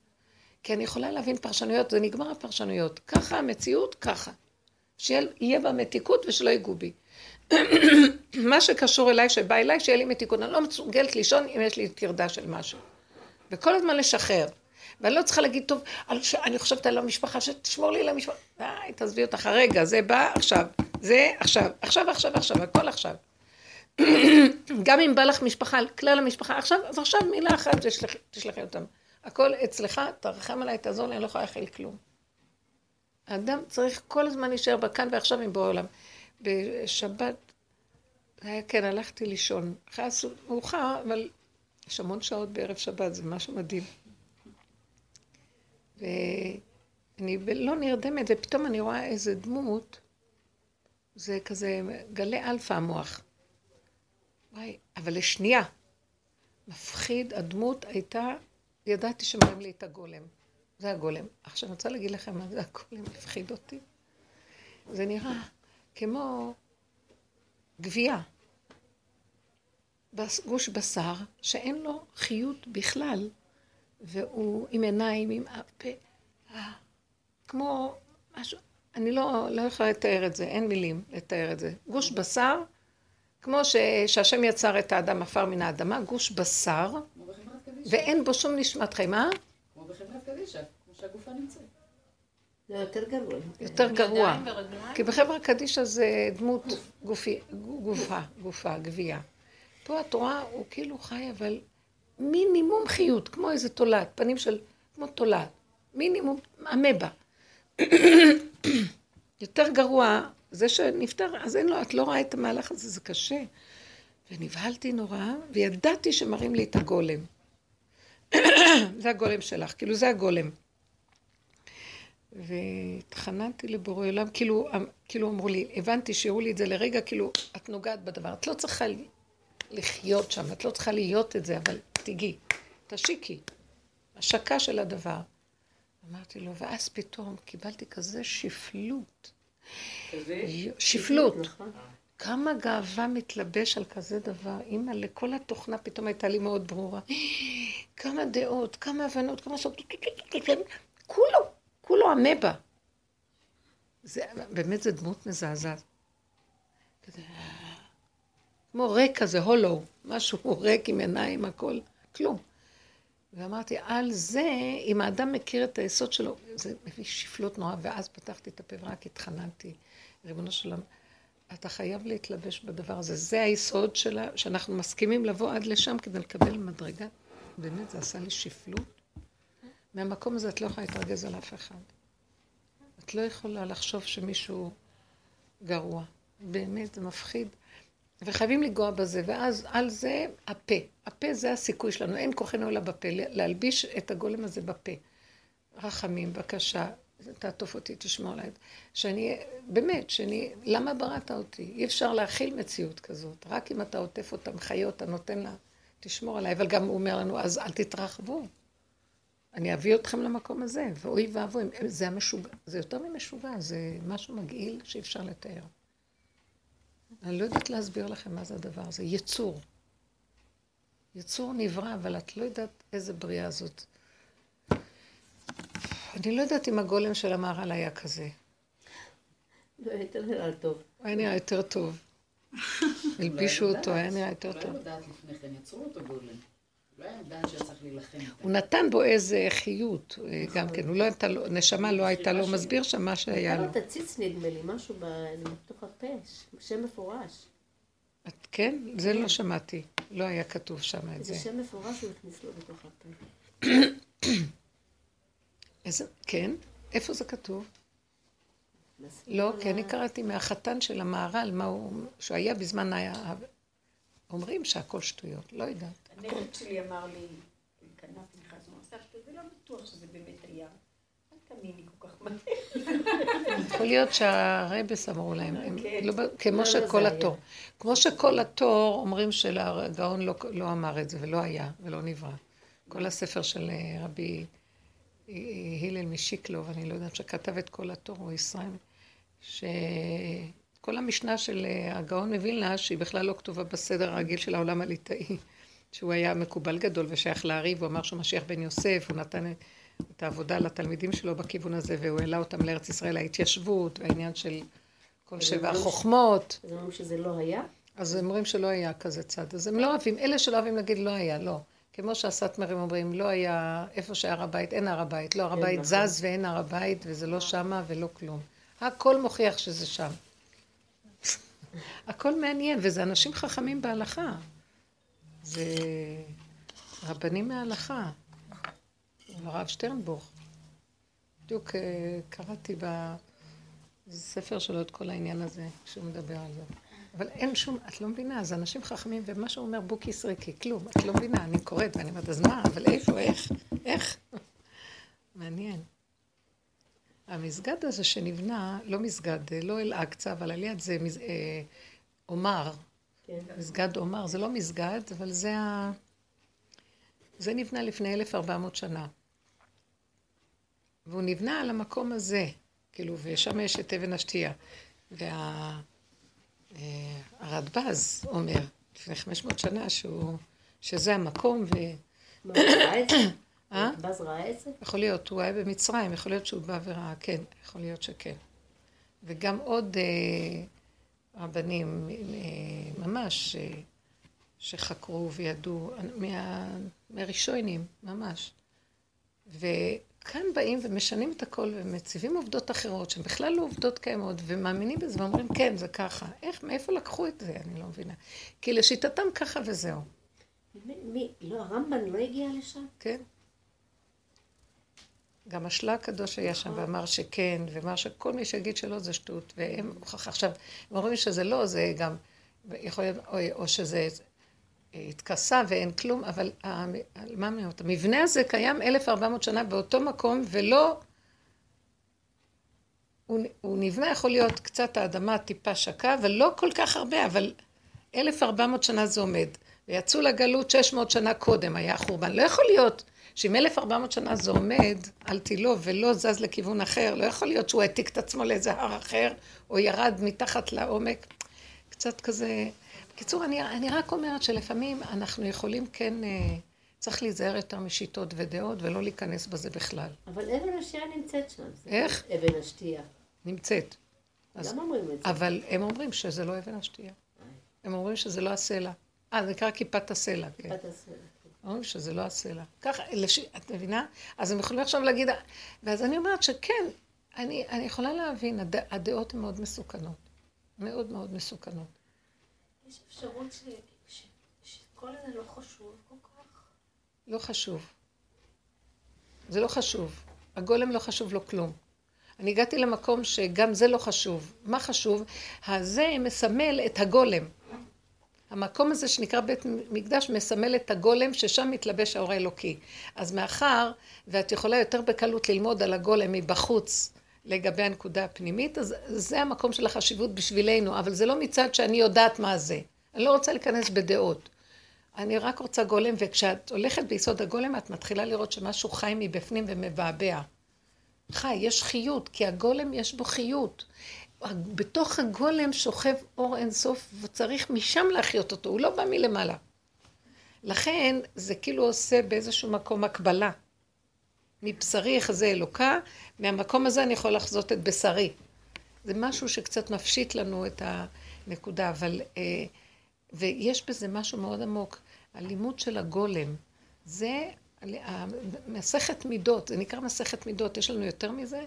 כי אני יכולה להבין פרשנויות, זה נגמר הפרשנויות. ככה המציאות, ככה. שיהיה בה מתיקות ושלא ייגעו בי. מה שקשור אליי, שבא אליי, שיהיה לי מתיקות. אני לא מסוגלת לישון אם יש לי טרדה של משהו. וכל הזמן לשחרר. ואני לא צריכה להגיד, טוב, אני חושב- אני חושבת על המשפחה, שתשמור לי על המשפחה. די, תעזבי אותך, הרגע, זה בא עכשיו, זה עכשיו, עכשיו, עכשיו, עכשיו, הכל עכשיו. גם אם בא לך משפחה, כלל המשפחה, עכשיו, אז עכשיו מילה אחת תשלח- תשלחי אותם. הכל אצלך, תרחם עליי, תעזור לי, אני לא יכולה להכיל כלום. האדם צריך כל הזמן להישאר בכאן ועכשיו עם בורא עולם. בשבת, היה, כן, הלכתי לישון. אחרי הסעוד מאוחר, אבל יש המון שעות בערב שבת, זה משהו מדהים. ואני לא נרדמת, ופתאום אני רואה איזה דמות, זה כזה גלי אלפא המוח. וואי, אבל לשנייה. מפחיד, הדמות הייתה, ידעתי שמראים לי את הגולם. זה הגולם. עכשיו אני רוצה להגיד לכם מה זה הגולם, הפחיד אותי. זה נראה כמו גבייה. גוש בשר שאין לו חיות בכלל, והוא עם עיניים, עם הפה, אה, כמו משהו, אני לא, לא יכולה לתאר את זה, אין מילים לתאר את זה. גוש בשר כמו ש- שהשם יצר את האדם עפר מן האדמה, גוש בשר. ואין בו שום נשמת חיים, אה? כמו בחברת קדישא, כמו שהגופה נמצאת. זה יותר גרוע. יותר גרוע. כי בחברה קדישא זה דמות גופי, גופה, גופה, גבייה. פה את רואה, הוא כאילו חי, אבל מינימום חיות, כמו איזה תולעת, פנים של, כמו תולעת. מינימום, אמבה. יותר גרוע, זה שנפטר, אז אין לו, את לא רואה את המהלך הזה, זה קשה. ונבהלתי נורא, וידעתי שמראים לי את הגולם. זה הגולם שלך, כאילו זה הגולם. והתחננתי לבורא עולם, כאילו, כאילו אמרו לי, הבנתי שהראו לי את זה לרגע, כאילו, את נוגעת בדבר, את לא צריכה לחיות שם, את לא צריכה להיות את זה, אבל תיגעי, תשיקי, השקה של הדבר. אמרתי לו, ואז פתאום קיבלתי כזה שפלות. שפלות. נכון. כמה גאווה מתלבש על כזה דבר. אימא, לכל התוכנה פתאום הייתה לי מאוד ברורה. כמה דעות, כמה הבנות, כמה סוף... כולו, כולו אמבה. זה, באמת זו דמות מזעזעת. כמו ריק כזה, הולו, משהו ריק עם עיניים, הכל, כלום. ואמרתי, על זה, אם האדם מכיר את היסוד שלו, זה מביא שפלות נורא, ואז פתחתי את הפה ורק התחננתי, ריבונו של עולם, אתה חייב להתלבש בדבר הזה. זה היסוד שלה, שאנחנו מסכימים לבוא עד לשם כדי לקבל מדרגה. באמת, זה עשה לי שפלות. מהמקום הזה את לא יכולה להתרגז על אף אחד. את לא יכולה לחשוב שמישהו גרוע. באמת, זה מפחיד. וחייבים לנגוע בזה, ואז על זה הפה. הפה זה הסיכוי שלנו, אין כוחנו אלא בפה, להלביש את הגולם הזה בפה. רחמים, בבקשה, תעטוף אותי, תשמור עליי. שאני, באמת, שאני, למה בראת אותי? אי אפשר להכיל מציאות כזאת. רק אם אתה עוטף אותה, מחיה אותה, נותן לה, תשמור עליי. אבל גם הוא אומר לנו, אז אל תתרחבו. אני אביא אתכם למקום הזה, ואוי ואבוי, זה המשוגע, זה יותר ממשוגע, זה משהו מגעיל שאי אפשר לתאר. אני לא יודעת להסביר לכם מה זה הדבר הזה. יצור. יצור נברא, אבל את לא יודעת איזה בריאה זאת. אני לא יודעת אם הגולם של המהר"ל היה כזה. לא, יותר נראה טוב. הוא היה נראה יותר טוב. הלבישו אותו, היה נראה יותר טוב. אולי לדעת לפני כן, יצרו אותו גולם. היה להילחם איתה. הוא נתן בו איזה חיות, אה, גם כן. הוא לא הייתה לו, נשמה לא הייתה לו, מסביר שם מה שהיה היה לו. לו את הציץ נדמה לי, משהו בתוך הפה, שם מפורש. את כן? זה לא שמעתי. לא היה כתוב שם את איזה זה. שם מפורש הוא הכניס לו בתוך הפה. איזה, כן? איפה זה כתוב? לא, כי אני קראתי מהחתן של המהר"ל, מה הוא, שהיה בזמן ה... אומרים שהכל שטויות, לא יודעת. הנכד שלי אמר לי, כנף נכנס, הוא אמר, סבתא, זה לא בטוח שזה באמת היה. אל תאמיני כל כך מהר. יכול להיות שהרבס אמרו להם, הם כן. לא, כמו לא, לא, שכל התור. כמו שכל התור אומרים שלגאון לא, לא אמר את זה, ולא היה, ולא נברא. כל הספר של אה, רבי אה, הלל משיקלוב, אני לא יודעת, שכתב את כל התור, הוא ישראל, שכל המשנה של אה, הגאון מווילנה, שהיא בכלל לא כתובה בסדר הרגיל של העולם הליטאי, שהוא היה מקובל גדול ושייך לארי, והוא אמר שהוא משיח בן יוסף, הוא נתן את העבודה לתלמידים שלו בכיוון הזה, והוא העלה אותם לארץ ישראל, ההתיישבות, והעניין של כל שבע החוכמות. אז אומרים שזה לא היה? אז הם אומרים שלא היה כזה צד. אז הם לא אוהבים, אלה שלא אוהבים להגיד לא היה, לא. כמו שהסאטמרים אומרים, לא היה, איפה שהר הבית, אין הר הבית. לא, הר כן, הבית נכון. זז ואין הר הבית, וזה לא שמה ולא כלום. הכל מוכיח שזה שם. הכל מעניין, וזה אנשים חכמים בהלכה. זה רבנים מההלכה. הרב שטרנבוך. בדיוק אה, קראתי בספר שלו את כל העניין הזה, כשהוא מדבר על זה. אבל אין שום, את לא מבינה, זה אנשים חכמים, ומה שהוא אומר בוקי סריקי, כלום, את לא מבינה, אני קוראת ואני אומרת, אז מה, אבל איפה, איך, איך? מעניין. המסגד הזה שנבנה, לא מסגד, לא אל-אקצא, אבל על יד זה אה, עומר. מסגד עומר, זה לא מסגד, אבל זה ה... זה נבנה לפני 1400 שנה. והוא נבנה על המקום הזה, כאילו, ושם יש את אבן השתייה. והרדב"ז אומר, לפני 500 שנה, שהוא, שזה המקום, ו... מה, הוא ראה את זה? אה? ראה את זה? יכול להיות, הוא היה במצרים, יכול להיות שהוא בא וראה, כן, יכול להיות שכן. וגם עוד, אה, רבנים אה, ממש, אה, שחקרו וידעו, מה, מהראשונים, ממש. וכאן באים ומשנים את הכל ומציבים עובדות אחרות, שהן בכלל לא עובדות קיימות, ומאמינים בזה ואומרים, כן, זה ככה. איך, מאיפה לקחו את זה? אני לא מבינה. כי לשיטתם ככה וזהו. מי, מי, לא, הרמב"ן לא הגיע לשם? כן. גם השלה הקדוש היה שם ואמר שכן, ואמר שכל מי שיגיד שלא זה שטות, והם. עכשיו, הם אומרים שזה לא, זה גם, יכול להיות, או, או שזה התכסה ואין כלום, אבל מה אותה? המבנה הזה קיים 1400 שנה באותו מקום, ולא... הוא, הוא נבנה, יכול להיות קצת האדמה טיפה שקה, אבל לא כל כך הרבה, אבל 1400 שנה זה עומד. ויצאו לגלות 600 שנה קודם היה החורבן. לא יכול להיות שאם 1400 שנה זה עומד על תילו ולא זז לכיוון אחר, לא יכול להיות שהוא העתיק את עצמו לאיזה הר אחר, או ירד מתחת לעומק. קצת כזה... בקיצור, אני, אני רק אומרת שלפעמים אנחנו יכולים כן, אה, צריך להיזהר יותר משיטות ודעות ולא להיכנס בזה בכלל. אבל אבן השתייה נמצאת שם. איך? אבן השתייה. נמצאת. אז- למה אומרים את זה? אבל הם אומרים שזה לא אבן השתייה. הם אומרים שזה לא הסלע. אה, זה נקרא כיפת הסלע, כן. כיפת הסלע. אומרים שזה לא הסלע. ככה, לש... את מבינה? אז הם יכולים עכשיו להגיד... ואז אני אומרת שכן, אני, אני יכולה להבין, הד... הדעות הן מאוד מסוכנות. מאוד מאוד מסוכנות. יש אפשרות ש... ש... שכל זה לא חשוב כל כך? לא חשוב. זה לא חשוב. הגולם לא חשוב לו כלום. אני הגעתי למקום שגם זה לא חשוב. מה חשוב? הזה מסמל את הגולם. המקום הזה שנקרא בית מקדש מסמל את הגולם ששם מתלבש האור האלוקי. אז מאחר ואת יכולה יותר בקלות ללמוד על הגולם מבחוץ לגבי הנקודה הפנימית, אז זה המקום של החשיבות בשבילנו, אבל זה לא מצד שאני יודעת מה זה. אני לא רוצה להיכנס בדעות. אני רק רוצה גולם, וכשאת הולכת ביסוד הגולם, את מתחילה לראות שמשהו חי מבפנים ומבעבע. חי, יש חיות, כי הגולם יש בו חיות. בתוך הגולם שוכב אור אינסוף, וצריך משם להחיות אותו, הוא לא בא מלמעלה. לכן, זה כאילו עושה באיזשהו מקום הקבלה. מבשרי יחזה אלוקה, מהמקום הזה אני יכול לחזות את בשרי. זה משהו שקצת מפשיט לנו את הנקודה, אבל... אה, ויש בזה משהו מאוד עמוק. הלימוד של הגולם, זה מסכת מידות, זה נקרא מסכת מידות, יש לנו יותר מזה?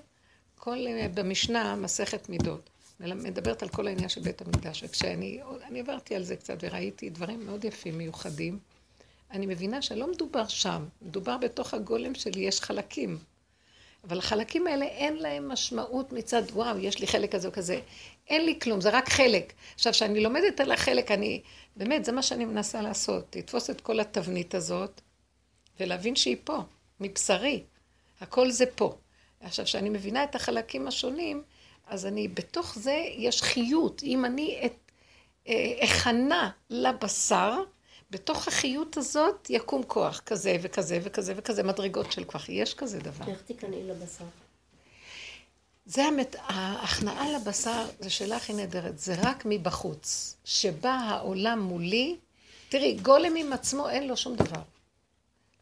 כל, אה, במשנה, מסכת מידות. מדברת על כל העניין של בית המקדש. וכשאני אני עברתי על זה קצת וראיתי דברים מאוד יפים, מיוחדים, אני מבינה שלא מדובר שם, מדובר בתוך הגולם שלי, יש חלקים. אבל החלקים האלה אין להם משמעות מצד, וואו, יש לי חלק כזה או כזה. אין לי כלום, זה רק חלק. עכשיו, כשאני לומדת על החלק, אני, באמת, זה מה שאני מנסה לעשות. לתפוס את כל התבנית הזאת, ולהבין שהיא פה, מבשרי. הכל זה פה. עכשיו, כשאני מבינה את החלקים השונים, אז אני, בתוך זה יש חיות. אם אני את, אה, אכנה לבשר, בתוך החיות הזאת יקום כוח כזה וכזה וכזה וכזה, מדרגות של כוח. יש כזה דבר. איך תיכנעי לבשר? זה המת... ההכנעה לבשר, זו שאלה הכי נהדרת, זה רק מבחוץ. שבא העולם מולי, תראי, גולם עם עצמו אין לו שום דבר.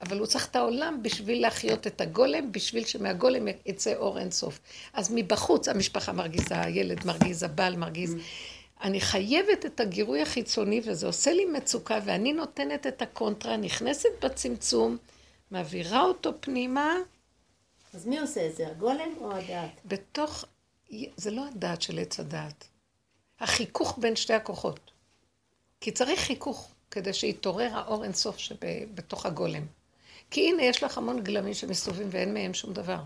אבל הוא צריך את העולם בשביל להחיות את הגולם, בשביל שמהגולם יצא אור אינסוף. אז מבחוץ המשפחה מרגיזה, הילד מרגיז, הבעל מרגיז. אני חייבת את הגירוי החיצוני, וזה עושה לי מצוקה, ואני נותנת את הקונטרה, נכנסת בצמצום, מעבירה אותו פנימה, אז מי עושה את זה, הגולם או הדעת? בתוך, זה לא הדעת של עץ הדעת. החיכוך בין שתי הכוחות. כי צריך חיכוך כדי שיתעורר האור אינסוף שבתוך הגולם. כי הנה, יש לך המון גלמים שמסתובבים ואין מהם שום דבר.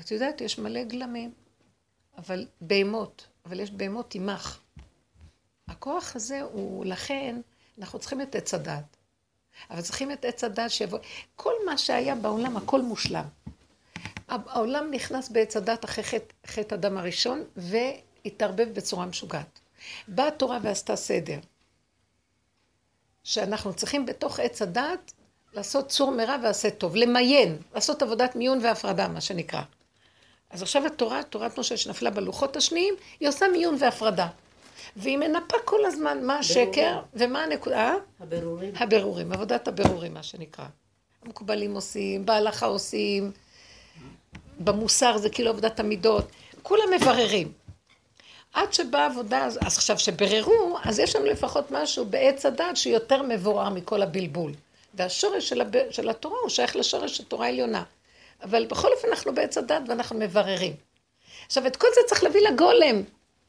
את יודעת, יש מלא גלמים, אבל בהמות, אבל יש בהמות עמך. הכוח הזה הוא, לכן, אנחנו צריכים את עץ הדעת. אבל צריכים את עץ הדת שיבוא... כל מה שהיה בעולם, הכל מושלם. העולם נכנס בעץ הדת אחרי חטא, חטא אדם הראשון, והתערבב בצורה משוגעת. באה התורה ועשתה סדר. שאנחנו צריכים בתוך עץ הדת לעשות צור מרע ועשה טוב, למיין, לעשות עבודת מיון והפרדה, מה שנקרא. אז עכשיו התורה, תורת משה שנפלה בלוחות השניים, היא עושה מיון והפרדה. והיא מנפה כל הזמן מה השקר ומה הנקודה. הבירורים. הבירורים, עבודת הבירורים, מה שנקרא. המקובלים עושים, בהלכה עושים, במוסר זה כאילו עבודת המידות, כולם מבררים. עד שבאה עבודה, אז עכשיו שבררו, אז יש לנו לפחות משהו בעץ הדת שיותר מבואר מכל הבלבול. והשורש של, הב... של התורה הוא שייך לשורש של תורה עליונה. אבל בכל אופן אנחנו בעץ הדת ואנחנו מבררים. עכשיו, את כל זה צריך להביא לגולם.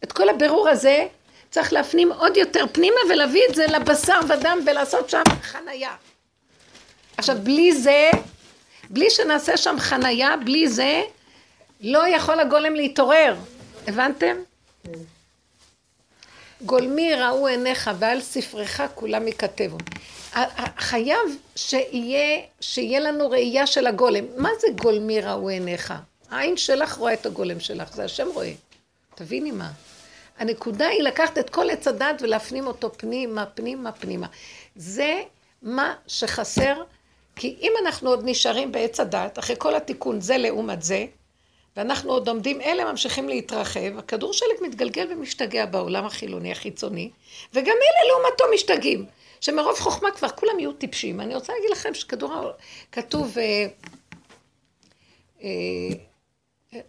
את כל הבירור הזה צריך להפנים עוד יותר פנימה ולהביא את זה לבשר ודם ולעשות שם חנייה. עכשיו, בלי זה, בלי שנעשה שם חנייה, בלי זה, לא יכול הגולם להתעורר. הבנתם? גולמי ראו עיניך ועל ספרך כולם ייכתבו. חייב שיהיה, שיהיה לנו ראייה של הגולם. מה זה גולמי ראו עיניך? העין שלך רואה את הגולם שלך, זה השם רואה. תביני מה. הנקודה היא לקחת את כל עץ הדת ולהפנים אותו פנימה, פנימה, פנימה. זה מה שחסר, כי אם אנחנו עוד נשארים בעץ הדת, אחרי כל התיקון זה לעומת זה, ואנחנו עוד עומדים, אלה ממשיכים להתרחב, הכדור שלג מתגלגל ומשתגע בעולם החילוני החיצוני, וגם אלה לעומתו משתגעים, שמרוב חוכמה כבר כולם יהיו טיפשים. אני רוצה להגיד לכם שכדור, כתוב, אה, אה,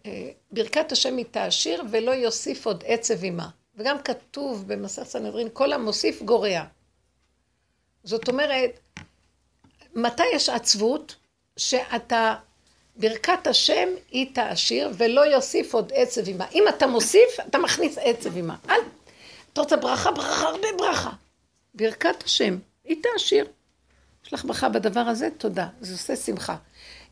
אה, ברכת השם היא תעשיר ולא יוסיף עוד עצב עמה. וגם כתוב במסך סנהדרין, כל המוסיף גורע. זאת אומרת, מתי יש עצבות? שאתה ברכת השם היא תעשיר ולא יוסיף עוד עצב עמה. אם אתה מוסיף, אתה מכניס עצב עמה. אל... אתה רוצה ברכה, ברכה, הרבה ברכה. ברכת השם היא תעשיר. יש לך ברכה בדבר הזה? תודה. זה עושה שמחה.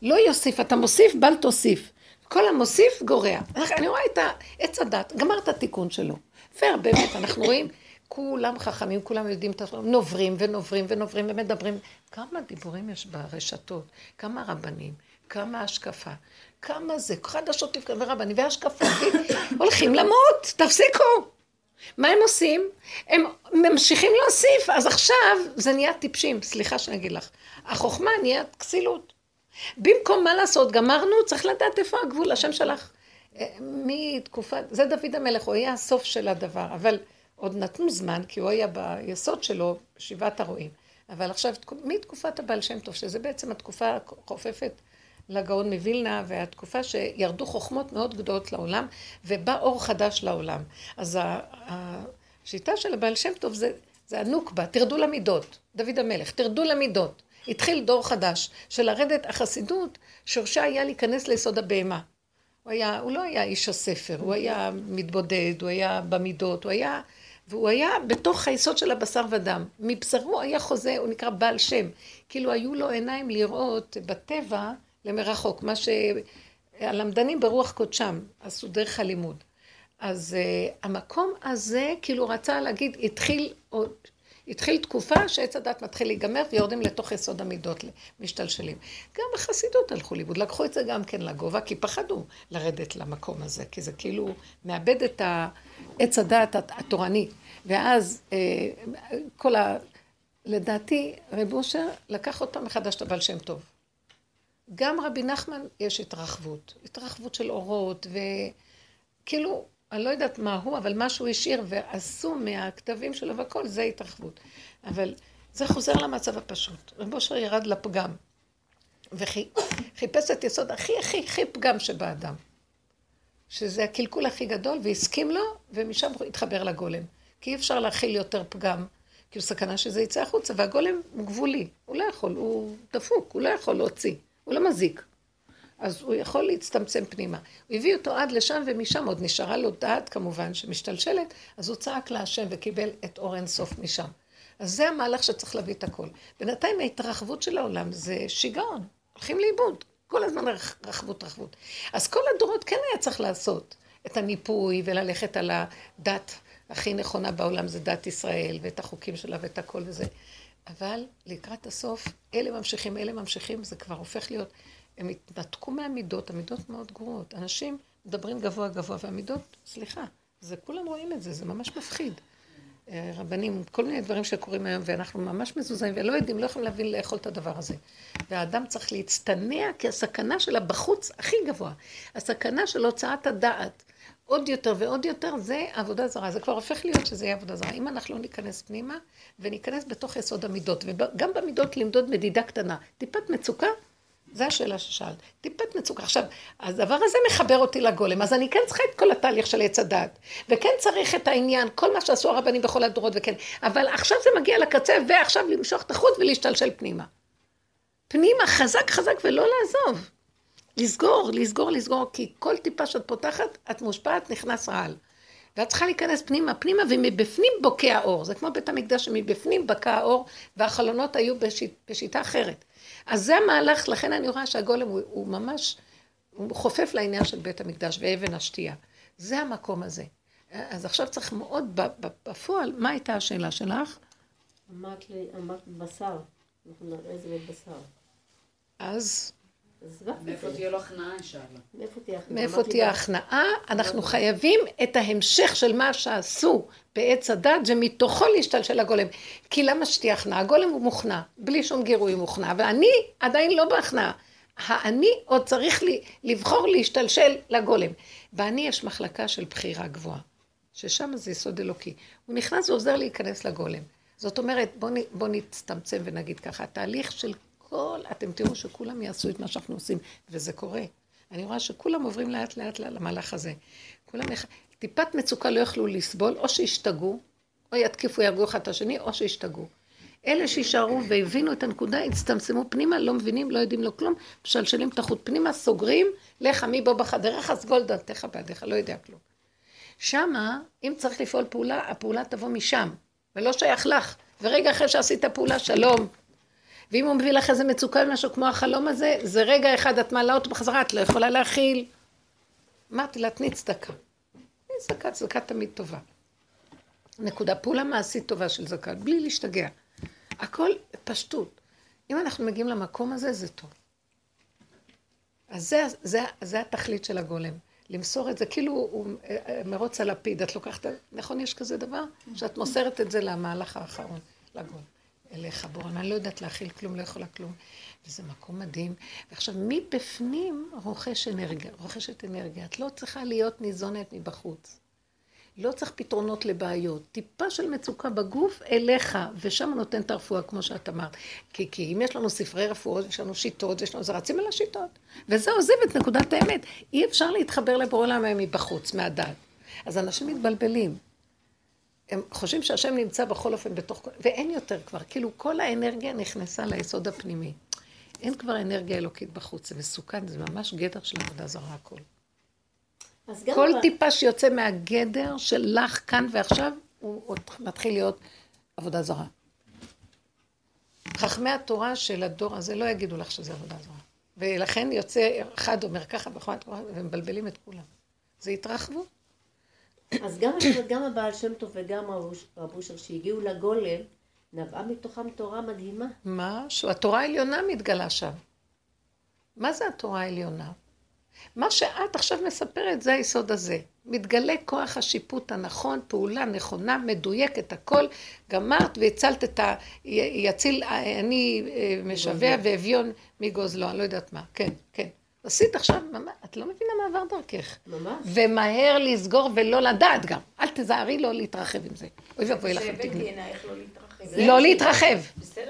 לא יוסיף, אתה מוסיף, בל תוסיף. כל המוסיף גורע. אני רואה את עץ הדת, גמר את התיקון שלו. פייר, באמת, אנחנו רואים, כולם חכמים, כולם יודעים את הדברים, נוברים ונוברים ונוברים ומדברים. כמה דיבורים יש ברשתות, כמה רבנים, כמה השקפה, כמה זה, חדשות לבקרים ורבנים והשקפה, הולכים למות, תפסיקו. מה הם עושים? הם ממשיכים להוסיף, אז עכשיו זה נהיה טיפשים, סליחה שאני אגיד לך. החוכמה נהיית כסילות. במקום מה לעשות, גמרנו, צריך לדעת איפה הגבול, השם שלך. אה, מתקופת, זה דוד המלך, הוא היה הסוף של הדבר, אבל עוד נתנו זמן, כי הוא היה ביסוד שלו, שבעת הרועים. אבל עכשיו, מתקופת הבעל שם טוב, שזה בעצם התקופה החופפת לגאון מווילנה, והתקופה שירדו חוכמות מאוד גדולות לעולם, ובא אור חדש לעולם. אז השיטה של הבעל שם טוב זה, זה הנוקבה, תרדו למידות, דוד המלך, תרדו למידות. התחיל דור חדש של לרדת החסידות, שורשה היה להיכנס ליסוד הבהמה. הוא, היה, הוא לא היה איש הספר, הוא היה מתבודד, הוא היה במידות, הוא היה... והוא היה בתוך היסוד של הבשר ודם. מבשרו היה חוזה, הוא נקרא בעל שם. כאילו היו לו עיניים לראות בטבע למרחוק, מה שהלמדנים ברוח קודשם עשו דרך הלימוד. אז uh, המקום הזה, כאילו רצה להגיד, התחיל, או, התחיל תקופה שעץ הדת מתחיל להיגמר ויורדים לתוך יסוד המידות, משתלשלים. גם החסידות הלכו לאיבוד, לקחו את זה גם כן לגובה, כי פחדו לרדת למקום הזה, כי זה כאילו מאבד את עץ הדת התורני. ואז uh, כל ה... לדעתי, רב אושר לקח עוד פעם מחדש את הבעל שם טוב. גם רבי נחמן יש התרחבות, התרחבות של אורות, וכאילו, אני לא יודעת מה הוא, אבל מה שהוא השאיר ועשו מהכתבים שלו והכל, זה התרחבות. אבל זה חוזר למצב הפשוט. רבי אושר ירד לפגם, וחיפש את יסוד הכי הכי הכי פגם שבאדם. שזה הקלקול הכי גדול, והסכים לו, ומשם הוא התחבר לגולם. כי אי אפשר להכיל יותר פגם, כי הוא סכנה שזה יצא החוצה, והגולם הוא גבולי, הוא לא יכול, הוא דפוק, הוא לא יכול להוציא. הוא לא מזיק. אז הוא יכול להצטמצם פנימה. הוא הביא אותו עד לשם, ומשם עוד נשארה לו דעת כמובן, שמשתלשלת, אז הוא צעק להשם וקיבל את אור אינסוף משם. אז זה המהלך שצריך להביא את הכל. בינתיים ההתרחבות של העולם זה שיגעון, הולכים לאיבוד. כל הזמן רחבות רחבות. אז כל הדורות כן היה צריך לעשות את הניפוי וללכת על הדת הכי נכונה בעולם, זה דת ישראל, ואת החוקים שלה ואת הכל וזה. אבל לקראת הסוף, אלה ממשיכים, אלה ממשיכים, זה כבר הופך להיות, הם התנתקו מהמידות, המידות מאוד גרועות. אנשים מדברים גבוה גבוה, והמידות, סליחה, זה כולם רואים את זה, זה ממש מפחיד. אה, רבנים, כל מיני דברים שקורים היום, ואנחנו ממש מזוזים, ולא יודעים, לא יכולים להבין לאכול את הדבר הזה. והאדם צריך להצטנע, כי הסכנה שלה בחוץ הכי גבוה. הסכנה של הוצאת הדעת. עוד יותר ועוד יותר, זה עבודה זרה. זה כבר הופך להיות שזה יהיה עבודה זרה. אם אנחנו לא ניכנס פנימה, וניכנס בתוך יסוד המידות, וגם במידות למדוד מדידה קטנה. טיפת מצוקה, זו השאלה ששאלת. טיפת מצוקה. עכשיו, הדבר הזה מחבר אותי לגולם, אז אני כן צריכה את כל התהליך של עץ הדת. וכן צריך את העניין, כל מה שעשו הרבנים בכל הדורות, וכן. אבל עכשיו זה מגיע לקצה, ועכשיו למשוך את החוט ולהשתלשל פנימה. פנימה, חזק חזק ולא לעזוב. לסגור, לסגור, לסגור, כי כל טיפה שאת פותחת, את מושפעת, נכנס רעל. ואת צריכה להיכנס פנימה, פנימה, ומבפנים בוקע האור. זה כמו בית המקדש שמבפנים בקע האור, והחלונות היו בשיט, בשיטה אחרת. אז זה המהלך, לכן אני רואה שהגולם הוא, הוא ממש, הוא חופף לעניין של בית המקדש ואבן השתייה. זה המקום הזה. אז עכשיו צריך מאוד, בפועל, מה הייתה השאלה שלך? אמרת לי, אמרת בשר. אנחנו נראה את זה בבשר. אז מאיפה תהיה לו הכנעה, אינשאללה? מאיפה תהיה הכנעה? אנחנו חייבים את ההמשך של מה שעשו בעץ הדת, זה מתוכו להשתלשל הגולם. כי למה שתהיה הכנעה? הגולם הוא מוכנע, בלי שום גירוי מוכנע, ואני עדיין לא בהכנעה. האני עוד צריך לי, לבחור להשתלשל לגולם. באני יש מחלקה של בחירה גבוהה, ששם זה יסוד אלוקי. הוא נכנס ועוזר להיכנס לגולם. זאת אומרת, בואו בוא נצטמצם ונגיד ככה, התהליך של כל, אתם תראו שכולם יעשו את מה שאנחנו עושים, וזה קורה. אני רואה שכולם עוברים לאט לאט למהלך הזה. כולם, יח... טיפת מצוקה לא יכלו לסבול, או שישתגעו, או יתקיפו, יהרגו אחד את השני, או שישתגעו. אלה שישארו והבינו את הנקודה, הצטמצמו פנימה, לא מבינים, לא יודעים לו כלום, משלשלים את החוט פנימה, סוגרים, לך מי בוא בחדרך, סגול דלתך בעדיך, לא יודע כלום. שמה, אם צריך לפעול פעולה, הפעולה תבוא משם, ולא שייך לך. ורגע אחרי שעשית פעולה, שלום, ואם הוא מביא לך איזה מצוקה ומשהו כמו החלום הזה, זה רגע אחד, את מעלה אותו בחזרה, את לא יכולה להכיל. אמרתי לה, תני צדקה. תני צדקה, צדקה תמיד טובה. נקודה, פעולה מעשית טובה של זקן, בלי להשתגע. הכל פשטות. אם אנחנו מגיעים למקום הזה, זה טוב. אז זה, זה, זה התכלית של הגולם. למסור את זה, כאילו הוא אה, אה, מרוץ הלפיד, את לוקחת, נכון יש כזה דבר? שאת מוסרת את זה למהלך האחרון, לגולם. אליך, בורם, אני לא יודעת להכיל כלום, לא יכולה כלום. וזה מקום מדהים. ועכשיו, מבפנים רוכש אנרגיה, רוכשת אנרגיה. את לא צריכה להיות ניזונת מבחוץ. לא צריך פתרונות לבעיות. טיפה של מצוקה בגוף אליך, ושם נותן את הרפואה, כמו שאת אמרת. כי, כי אם יש לנו ספרי רפואות, יש לנו שיטות, יש לנו, זה רצים על השיטות. וזה עוזב את נקודת האמת. אי אפשר להתחבר לבורא עולם מבחוץ, מהדת. אז אנשים מתבלבלים. הם חושבים שהשם נמצא בכל אופן בתוך... ואין יותר כבר, כאילו כל האנרגיה נכנסה ליסוד הפנימי. אין כבר אנרגיה אלוקית בחוץ, זה מסוכן, זה ממש גדר של עבודה זרה הכל. כל ב... טיפה שיוצא מהגדר של לך כאן ועכשיו, הוא עוד מתחיל להיות עבודה זרה. חכמי התורה של הדור הזה לא יגידו לך שזה עבודה זרה. ולכן יוצא, אחד אומר ככה, ומבלבלים את כולם. זה התרחבות. אז גם, גם הבעל שם טוב וגם רב אושר שהגיעו לגולם, נבעה מתוכם תורה מדהימה. משהו, התורה העליונה מתגלה שם. מה זה התורה העליונה? מה שאת עכשיו מספרת זה היסוד הזה. מתגלה כוח השיפוט הנכון, פעולה נכונה, מדויקת, הכל. גמרת והצלת את ה... יציל, אני אה, משווע ואביון מגוזלו, אני לא יודעת מה. כן, כן. עשית עכשיו, את לא מבינה מה עבר דרכך. ממש. ומהר לסגור ולא לדעת גם. אל תזהרי לא להתרחב עם זה. אוי ואבוי לך. שהבאתי עינייך לא להתרחב. לא להתרחב.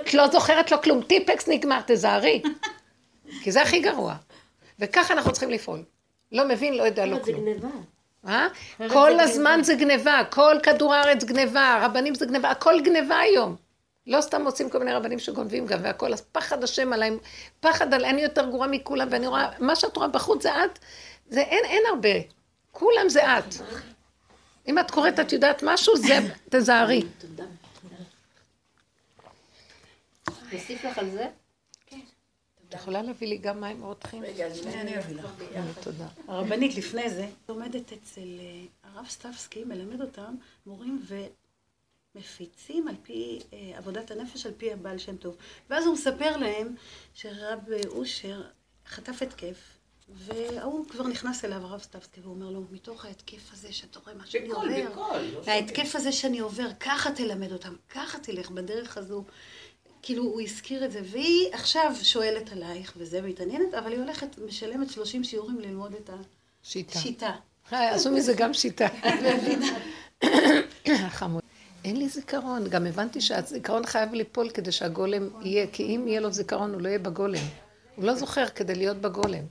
את לא זוכרת לו כלום. טיפקס נגמר, תזהרי. כי זה הכי גרוע. וככה אנחנו צריכים לפעול. לא מבין, לא יודע, לא כלום. זה גניבה. אה? כל הזמן זה גניבה, כל כדור הארץ גניבה, רבנים זה גניבה, הכל גניבה היום. לא סתם מוצאים כל מיני רבנים שגונבים גם והכל, אז פחד השם עליהם, פחד על אני יותר גרועה מכולם, ואני רואה, מה שאת רואה בחוץ זה את, זה אין, אין הרבה, כולם זה את. אם את קוראת, את יודעת משהו, זה, תזהרי. תודה. נוסיף לך על זה? את יכולה להביא לי גם מים רותחים? רגע, אני אביא לך. תודה. הרבנית לפני זה עומדת אצל אה, הרב סטבסקי, מלמד אותם מורים ומפיצים על פי אה, עבודת הנפש, על פי הבעל שם טוב. ואז הוא מספר להם שרב אושר חטף התקף, והוא כבר נכנס אליו, הרב סטבסקי, והוא אומר לו, מתוך ההתקף הזה שאתה רואה מה שאני בקול, עובר, בקול. לא ההתקף הזה שאני עובר, ככה תלמד אותם, ככה תלך בדרך הזו. כאילו, הוא הזכיר את זה, והיא עכשיו שואלת עלייך וזה, מתעניינת, אבל היא הולכת, משלמת 30 שיעורים ללמוד את שיטה. השיטה. אה, עשו מזה גם שיטה. חמוד. אין לי זיכרון, גם הבנתי שהזיכרון חייב ליפול כדי שהגולם יהיה, כי אם יהיה לו זיכרון הוא לא יהיה בגולם. הוא לא זוכר כדי להיות בגולם.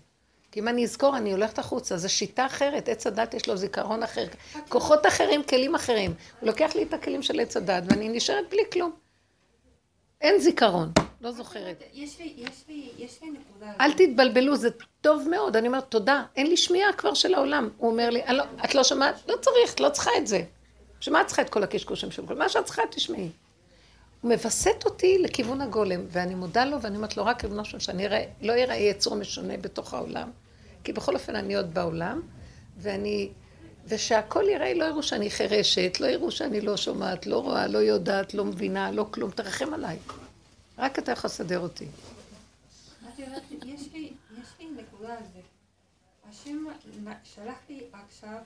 כי אם אני אזכור, אני הולכת החוצה, זו שיטה אחרת, עץ הדת יש לו זיכרון אחר, כוחות אחרים, כלים אחרים. הוא לוקח לי את הכלים של עץ הדת, ואני נשארת בלי כלום. אין זיכרון, לא זוכרת. יש לי, יש לי, יש לי נקודה. אל תתבלבלו, זה טוב מאוד. אני אומרת, תודה, אין לי שמיעה כבר של העולם. הוא אומר לי, "אני לא- את לא שומעת? לא צריך, לא צריכה את זה. בשביל מה את צריכה את כל הקשקושים שלך? מה שאת צריכה, תשמעי. הוא מווסת אותי לכיוון הגולם, ואני מודה לו, ואני אומרת לו, רק ריבונו של שאני אראה, לא אראה יצור משונה בתוך העולם, כי בכל אופן אני עוד בעולם, ואני, ושהכל יראה, לא יראו שאני חירשת, לא יראו שאני לא שומעת, לא רואה, לא יודעת, לא מבינה, לא כלום, תרחם עליי. רק אתה יכול לסדר אותי. יש לי נקודה על זה. השם שלח לי עכשיו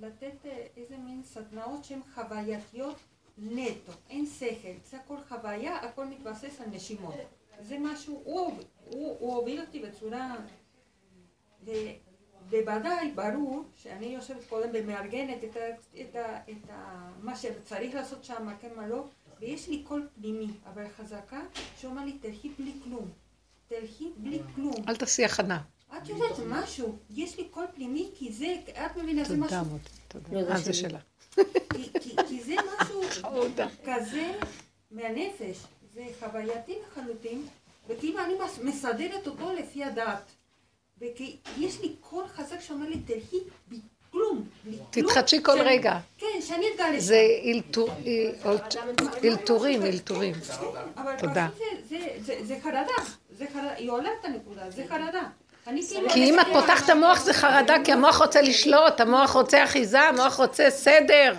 לתת אה, איזה מין סדנאות שהן חווייתיות נטו, אין שכל, זה הכל חוויה, הכל מתבסס על נשימות. זה משהו, הוא, הוא, הוא הוביל אותי בצורה... בוודאי, ברור, שאני יושבת קודם ומארגנת את, ה, את, ה, את ה, מה שצריך לעשות שם, כן מה לא, ויש לי קול פנימי, אבל חזקה, שאומר לי, תלכי בלי כלום. תלכי בלי כלום. אל תעשי הכנה. את יודעת משהו, יש לי קול פנימי, כי זה, את מבינה, זה תודה, משהו, תודה. לא, זה אה, זה. שלה. כי, זה משהו תודה. כזה מהנפש, זה חווייתי לחלוטין, וכאילו אני מס- מסדרת אותו לפי הדת. וכי יש לי קול חזק שאומר לי, תלכי כלום. תתחדשי כל רגע. כן, שאני אתגלה. זה אלתור- אל- אלתורים, אלתורים. אבל תודה. פשוט זה, זה, זה, זה חרדה, זה חרדה, היא עולה את הנקודה, זה חרדה. כאילו... כי אם את פותחת את המוח זה חרדה, כי המוח רוצה לשלוט, המוח רוצה אחיזה, המוח רוצה סדר,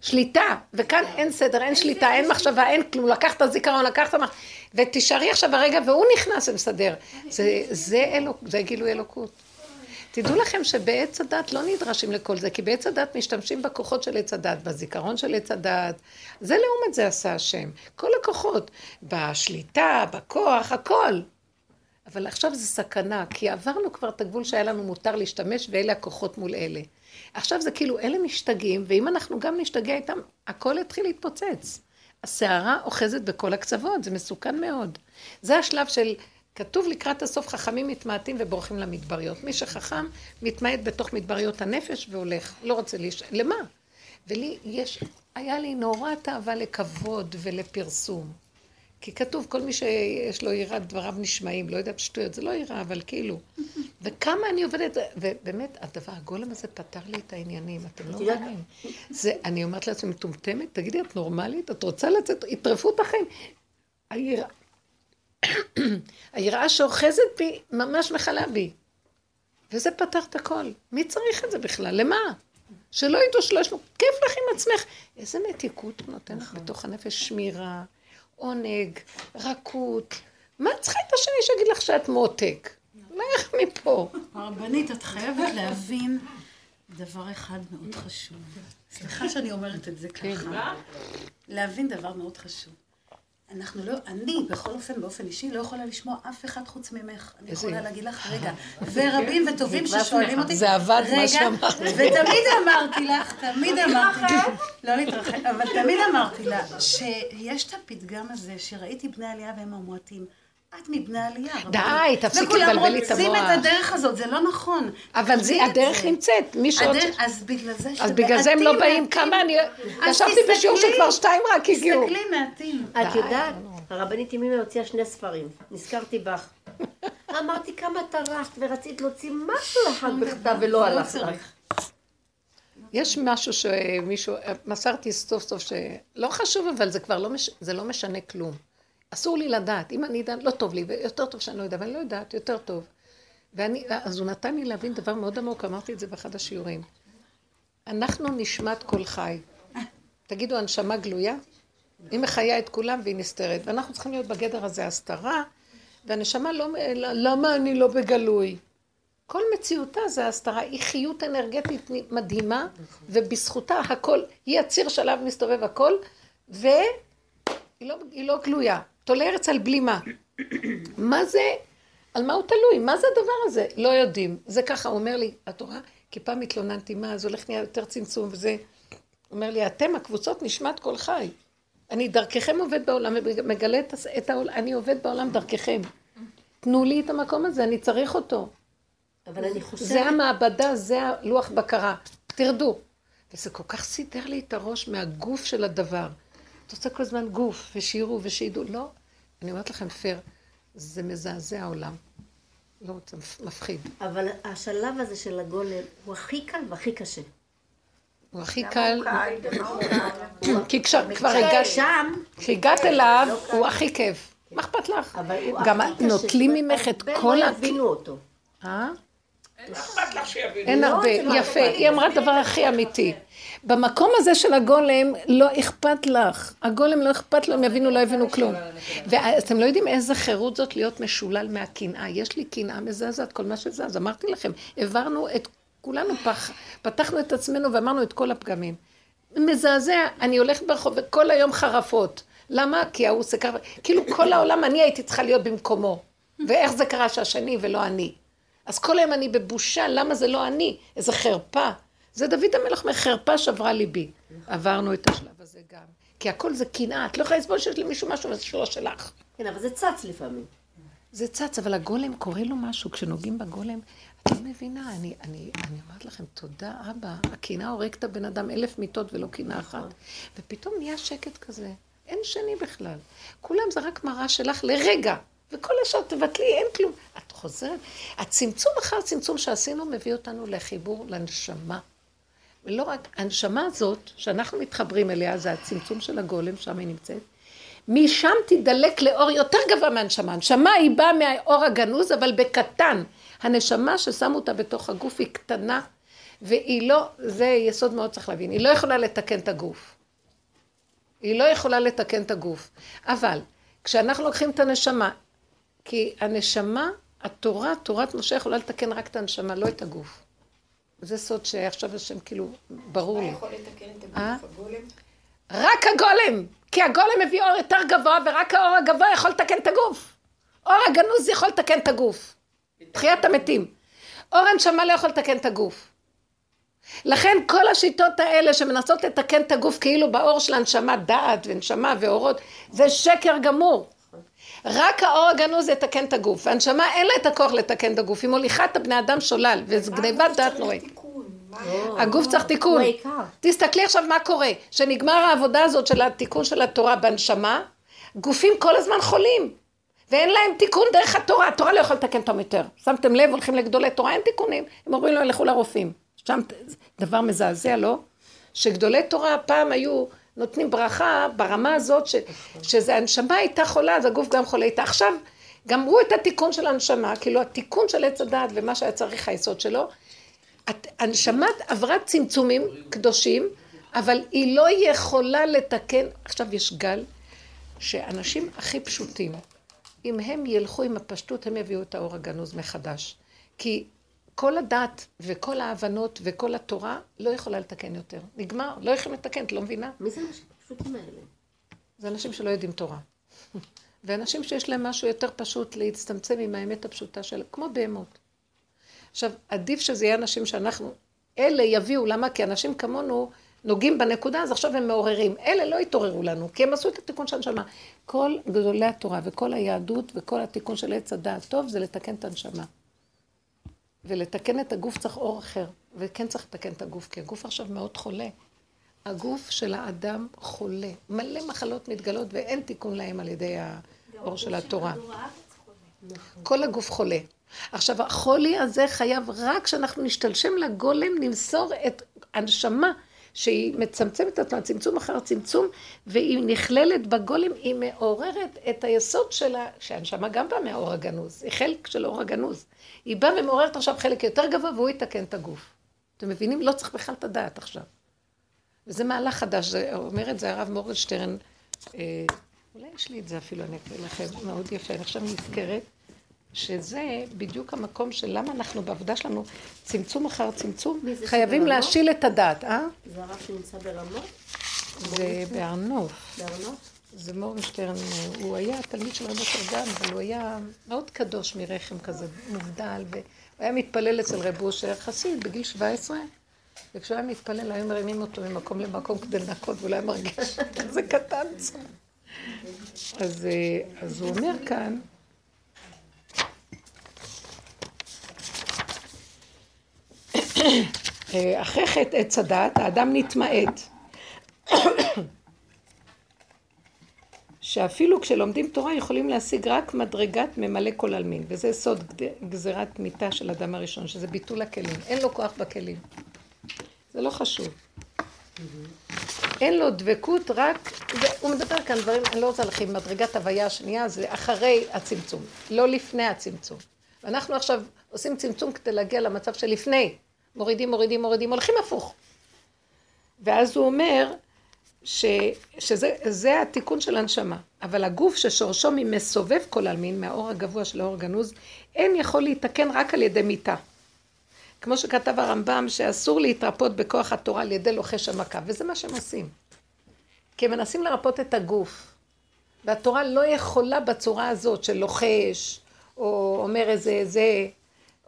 שליטה. וכאן אין סדר, אין שליטה, אין מחשבה, אין כלום. לקח את הזיכרון, לקח את המח... ותישארי עכשיו הרגע, והוא נכנס ומסדר. זה, זה, אלוק, זה גילוי אלוקות. תדעו לכם שבעץ הדת לא נדרשים לכל זה, כי בעץ הדת משתמשים בכוחות של עץ הדת, בזיכרון של עץ הדת. זה לעומת זה עשה השם. כל הכוחות, בשליטה, בכוח, הכל. אבל עכשיו זה סכנה, כי עברנו כבר את הגבול שהיה לנו מותר להשתמש, ואלה הכוחות מול אלה. עכשיו זה כאילו, אלה משתגעים, ואם אנחנו גם נשתגע איתם, הכל יתחיל להתפוצץ. הסערה אוחזת בכל הקצוות, זה מסוכן מאוד. זה השלב של, כתוב לקראת הסוף, חכמים מתמעטים ובורחים למדבריות. מי שחכם, מתמעט בתוך מדבריות הנפש והולך, לא רוצה להיש... למה? ולי יש, היה לי נורא תאווה לכבוד ולפרסום. כי כתוב, כל מי שיש לו יראה, דבריו נשמעים, לא יודעת שטויות, זה לא יראה, אבל כאילו. וכמה אני עובדת, ובאמת, הדבר, הגולם הזה פתר לי את העניינים, אתם לא מבינים. זה, אני אומרת לעצמי, מטומטמת? תגידי, את נורמלית? את רוצה לצאת? יטרפו את החיים. היראה, היראה שאוחזת בי, ממש מכלה בי. וזה פתר את הכל. מי צריך את זה בכלל? למה? שלא ידעו שלא ישמעו. כיף לך עם עצמך. איזה מתיקות הוא נותן לך בתוך הנפש, שמירה, עונג, רכות. מה צריכה את השני שיגיד לך שאת מותק? לך מפה. הרבנית, את חייבת להבין דבר אחד מאוד חשוב. סליחה שאני אומרת את זה ככה. להבין דבר מאוד חשוב. אנחנו לא, אני בכל אופן, באופן אישי, לא יכולה לשמוע אף אחד חוץ ממך. אני יכולה. להגיד לך, רגע, ורבים וטובים ששואלים. אותי, זה עבד מה רגע, שאמרת. ותמיד אמרתי לך, תמיד אמרתי לך, לא להתרחק, אבל תמיד אמרתי לה, שיש את הפתגם הזה, שראיתי בני עלייה והם המועטים. את מבני עלייה. די, תפסיקי לבלבל לי את וכולם רוצים המוח. את הדרך הזאת, זה לא נכון. אבל זה, הדרך. נמצאת. מי שעוד... אז בגלל זה אז בגלל זה הם לא באים. כמה אני... ישבתי בשיעור שכבר שתיים רק הגיעו. תסתכלי מעטים. את יודעת, לא. הרבנית ימימה הוציאה שני ספרים, נזכרתי בך. אמרתי כמה טרחת ורצית להוציא משהו אחד בכתב ולא הלך לך. יש משהו שמישהו, מסרתי סוף סוף שלא חשוב, אבל זה כבר לא, מש, זה לא משנה כלום. אסור לי לדעת. אם אני אדע, לא טוב לי, ויותר טוב שאני לא יודעת, ואני לא יודעת, יותר טוב. ואני, אז הוא נתן לי להבין דבר מאוד עמוק, אמרתי את זה באחד השיעורים. אנחנו נשמת כל חי. תגידו, הנשמה גלויה? היא מחיה את כולם והיא נסתרת. ואנחנו צריכים להיות בגדר הזה הסתרה, והנשמה לא, למה אני לא בגלוי? כל מציאותה זה הסתרה, היא חיות אנרגטית מדהימה, ובזכותה הכל, היא הציר שעליו מסתובב הכל, והיא לא, לא גלויה. תולה ארץ על בלימה. מה זה, על מה הוא תלוי? מה זה הדבר הזה? לא יודעים. זה ככה, הוא אומר לי, את רואה? כי פעם התלוננתי, מה, אז הולך נהיה יותר צמצום וזה. הוא אומר לי, אתם, הקבוצות, נשמת כל חי. אני דרככם עובד בעולם, ומגלה את, את העולם, אני עובד בעולם דרככם. תנו לי את המקום הזה, אני צריך אותו. אבל אני חושבת... זה המעבדה, זה הלוח בקרה. תרדו. וזה כל כך סידר לי את הראש מהגוף של הדבר. אתה רוצה כל הזמן גוף, ושיראו ושידעו. לא, אני אומרת לכם פייר, זה מזעזע העולם. לא רוצה, מפחיד. אבל השלב הזה של הגולם הוא הכי קל והכי קשה. הוא הכי קל, קל, כי כשכבר הגעת, שם, כשהגעת אליו, הוא הכי כיף. מה אכפת לך? גם. נוטלים ממך את הרבה כל לא ה... יבינו אותו. אה? מה אכפת לך שיבינו? אין לא, הרבה, לא יפה. היא אמרה דבר הכי אמיתי. במקום הזה של הגולם, לא אכפת לך. הגולם לא אכפת לו, הם יבינו, לא יבינו כלום. ואתם לא יודעים איזה חירות זאת להיות משולל מהקנאה. יש לי קנאה מזעזעת, כל מה שזז. אמרתי לכם, העברנו את כולנו פח, פתחנו את עצמנו ואמרנו את כל הפגמים. מזעזע, אני הולכת ברחוב וכל היום חרפות. למה? כי ההוא זה ככה, כאילו כל העולם אני הייתי צריכה להיות במקומו. ואיך זה קרה שהשני ולא אני. אז כל היום אני בבושה, למה זה לא אני? איזה חרפה. זה דוד המלך אומר, חרפה שברה ליבי. עברנו את השלב הזה גם. כי הכל זה קנאה, את לא יכולה לסבול שיש למישהו משהו וזה שלא שלך. כן, אבל זה צץ לפעמים. זה צץ, אבל הגולם, קורה לו משהו, כשנוגעים בגולם, את לא מבינה, אני, אני, אני אומרת לכם, תודה אבא, הקנאה הורגת את הבן אדם אלף מיטות ולא קנאה אחת. ופתאום נהיה שקט כזה, אין שני בכלל. כולם זה רק מראה שלך לרגע, וכל השאר תבטלי, אין כלום. את חוזרת, הצמצום אחר צמצום שעשינו מביא אותנו לחיבור לנשמה. ולא רק, הנשמה הזאת, שאנחנו מתחברים אליה, זה הצמצום של הגולם, שם היא נמצאת. משם תדלק לאור יותר גבוה מהנשמה. הנשמה היא באה מהאור הגנוז, אבל בקטן. הנשמה ששמו אותה בתוך הגוף היא קטנה, והיא לא, זה יסוד מאוד צריך להבין, היא לא יכולה לתקן את הגוף. היא לא יכולה לתקן את הגוף. אבל כשאנחנו לוקחים את הנשמה, כי הנשמה, התורה, תורת משה יכולה לתקן רק את הנשמה, לא את הגוף. זה סוד שעכשיו השם כאילו, ברור מה לי. יכול לתקן את אה? הגוף הגולם? רק הגולם, כי הגולם מביא אור יותר גבוה, ורק האור הגבוה יכול לתקן את הגוף. אור הגנוז יכול לתקן את הגוף. תחיית המתים. אור הנשמה לא יכול לתקן את הגוף. לכן כל השיטות האלה שמנסות לתקן את הגוף כאילו באור של הנשמה דעת ונשמה ואורות, זה שקר גמור. רק האור הגנוז יתקן את הגוף, והנשמה אין לה את הכוח לתקן את הגוף, היא מוליכה את הבני אדם שולל, וזו גניבת דעת נוראית. הגוף צריך תיקון. תסתכלי עכשיו מה קורה, שנגמר העבודה הזאת של התיקון של התורה בנשמה, גופים כל הזמן חולים, ואין להם תיקון דרך התורה, התורה לא יכולה לתקן אותם יותר. שמתם לב, הולכים לגדולי תורה, אין תיקונים, הם אומרים לו, לכו לרופאים. שם דבר מזעזע, לא? שגדולי תורה פעם היו נותנים ברכה ברמה הזאת, ש, שזה הנשמה הייתה חולה, אז הגוף גם חולה איתה. עכשיו, גמרו את התיקון של הנשמה, כאילו התיקון של עץ הדעת ומה שהיה צריך היסוד שלו, הנשמה עברה צמצומים קדושים, אבל היא לא יכולה לתקן, עכשיו יש גל, שאנשים הכי פשוטים, אם הם ילכו עם הפשטות, הם יביאו את האור הגנוז מחדש. כי כל הדת וכל ההבנות וכל התורה לא יכולה לתקן יותר. נגמר, לא יכולים לתקן, את לא מבינה? מי זה האנשים הפשוטים האלה? זה אנשים שלא יודעים תורה. ואנשים שיש להם משהו יותר פשוט להצטמצם עם האמת הפשוטה של... כמו בהמות. עכשיו, עדיף שזה יהיה אנשים שאנחנו... אלה יביאו, למה? כי אנשים כמונו נוגעים בנקודה, אז עכשיו הם מעוררים. אלה לא יתעוררו לנו, כי הם עשו את התיקון של הנשמה. כל גדולי התורה וכל היהדות וכל התיקון של עץ הדעת טוב זה לתקן את הנשמה. ולתקן את הגוף צריך אור אחר, וכן צריך לתקן את הגוף, כי הגוף עכשיו מאוד חולה. הגוף של האדם חולה. מלא מחלות מתגלות ואין תיקון להם על ידי האור של התורה. כל הגוף חולה. עכשיו, החולי הזה חייב רק כשאנחנו נשתלשם לגולם, נמסור את הנשמה שהיא מצמצמת את עצמה, צמצום אחר צמצום, והיא נכללת בגולם, היא מעוררת את היסוד שלה, שהנשמה גם באה מהאור הגנוז, היא חלק של אור הגנוז. היא באה ומעוררת עכשיו חלק יותר גבוה, והוא יתקן את הגוף. אתם מבינים? לא צריך בכלל את הדעת עכשיו. וזה מהלך חדש, זה, אומר את זה הרב מורגנשטרן, אה, אולי יש לי את זה אפילו, אני אקריא לכם, מאוד יפה, אני עכשיו נזכרת, שזה בדיוק המקום של למה אנחנו בעבודה שלנו, צמצום אחר צמצום, חייבים? להשיל את הדעת, אה? זה הרב שנמצא ברמות? זה בהרנוף. בארנות? זה מורגנשטרן, הוא היה תלמיד של רבו שרגן, אבל הוא היה מאוד קדוש מרחם כזה, מובדל, והוא היה מתפלל אצל רב אושר חסיד בגיל 17, וכשהוא היה מתפלל היו מרימים אותו ממקום למקום כדי לנקות, והוא לא היה מרגיש כזה קטן אז, אה, אז הוא אומר כאן, אה, אחרי חטא עץ הדת, האדם נתמעט. שאפילו כשלומדים תורה יכולים להשיג רק מדרגת ממלא כל עלמין, וזה סוד גזירת מיתה של אדם הראשון, שזה ביטול הכלים. אין לו כוח בכלים. זה לא חשוב. אין לו דבקות, רק... הוא מדבר כאן דברים, אני לא רוצה להרחיב, מדרגת הוויה השנייה זה אחרי הצמצום, לא לפני הצמצום. ואנחנו עכשיו עושים צמצום כדי להגיע למצב שלפני. מורידים, מורידים, מורידים, הולכים הפוך. ואז הוא אומר ש, שזה התיקון של הנשמה. אבל הגוף ששורשו ממסובב כל עלמין, מהאור הגבוה של האור הגנוז, אין יכול להתקן רק על ידי מיתה. כמו שכתב הרמב"ם, שאסור להתרפות בכוח התורה על ידי לוחש המכה, וזה מה שהם עושים. כי הם מנסים לרפות את הגוף, והתורה לא יכולה בצורה הזאת של לוחש, או אומר איזה זה,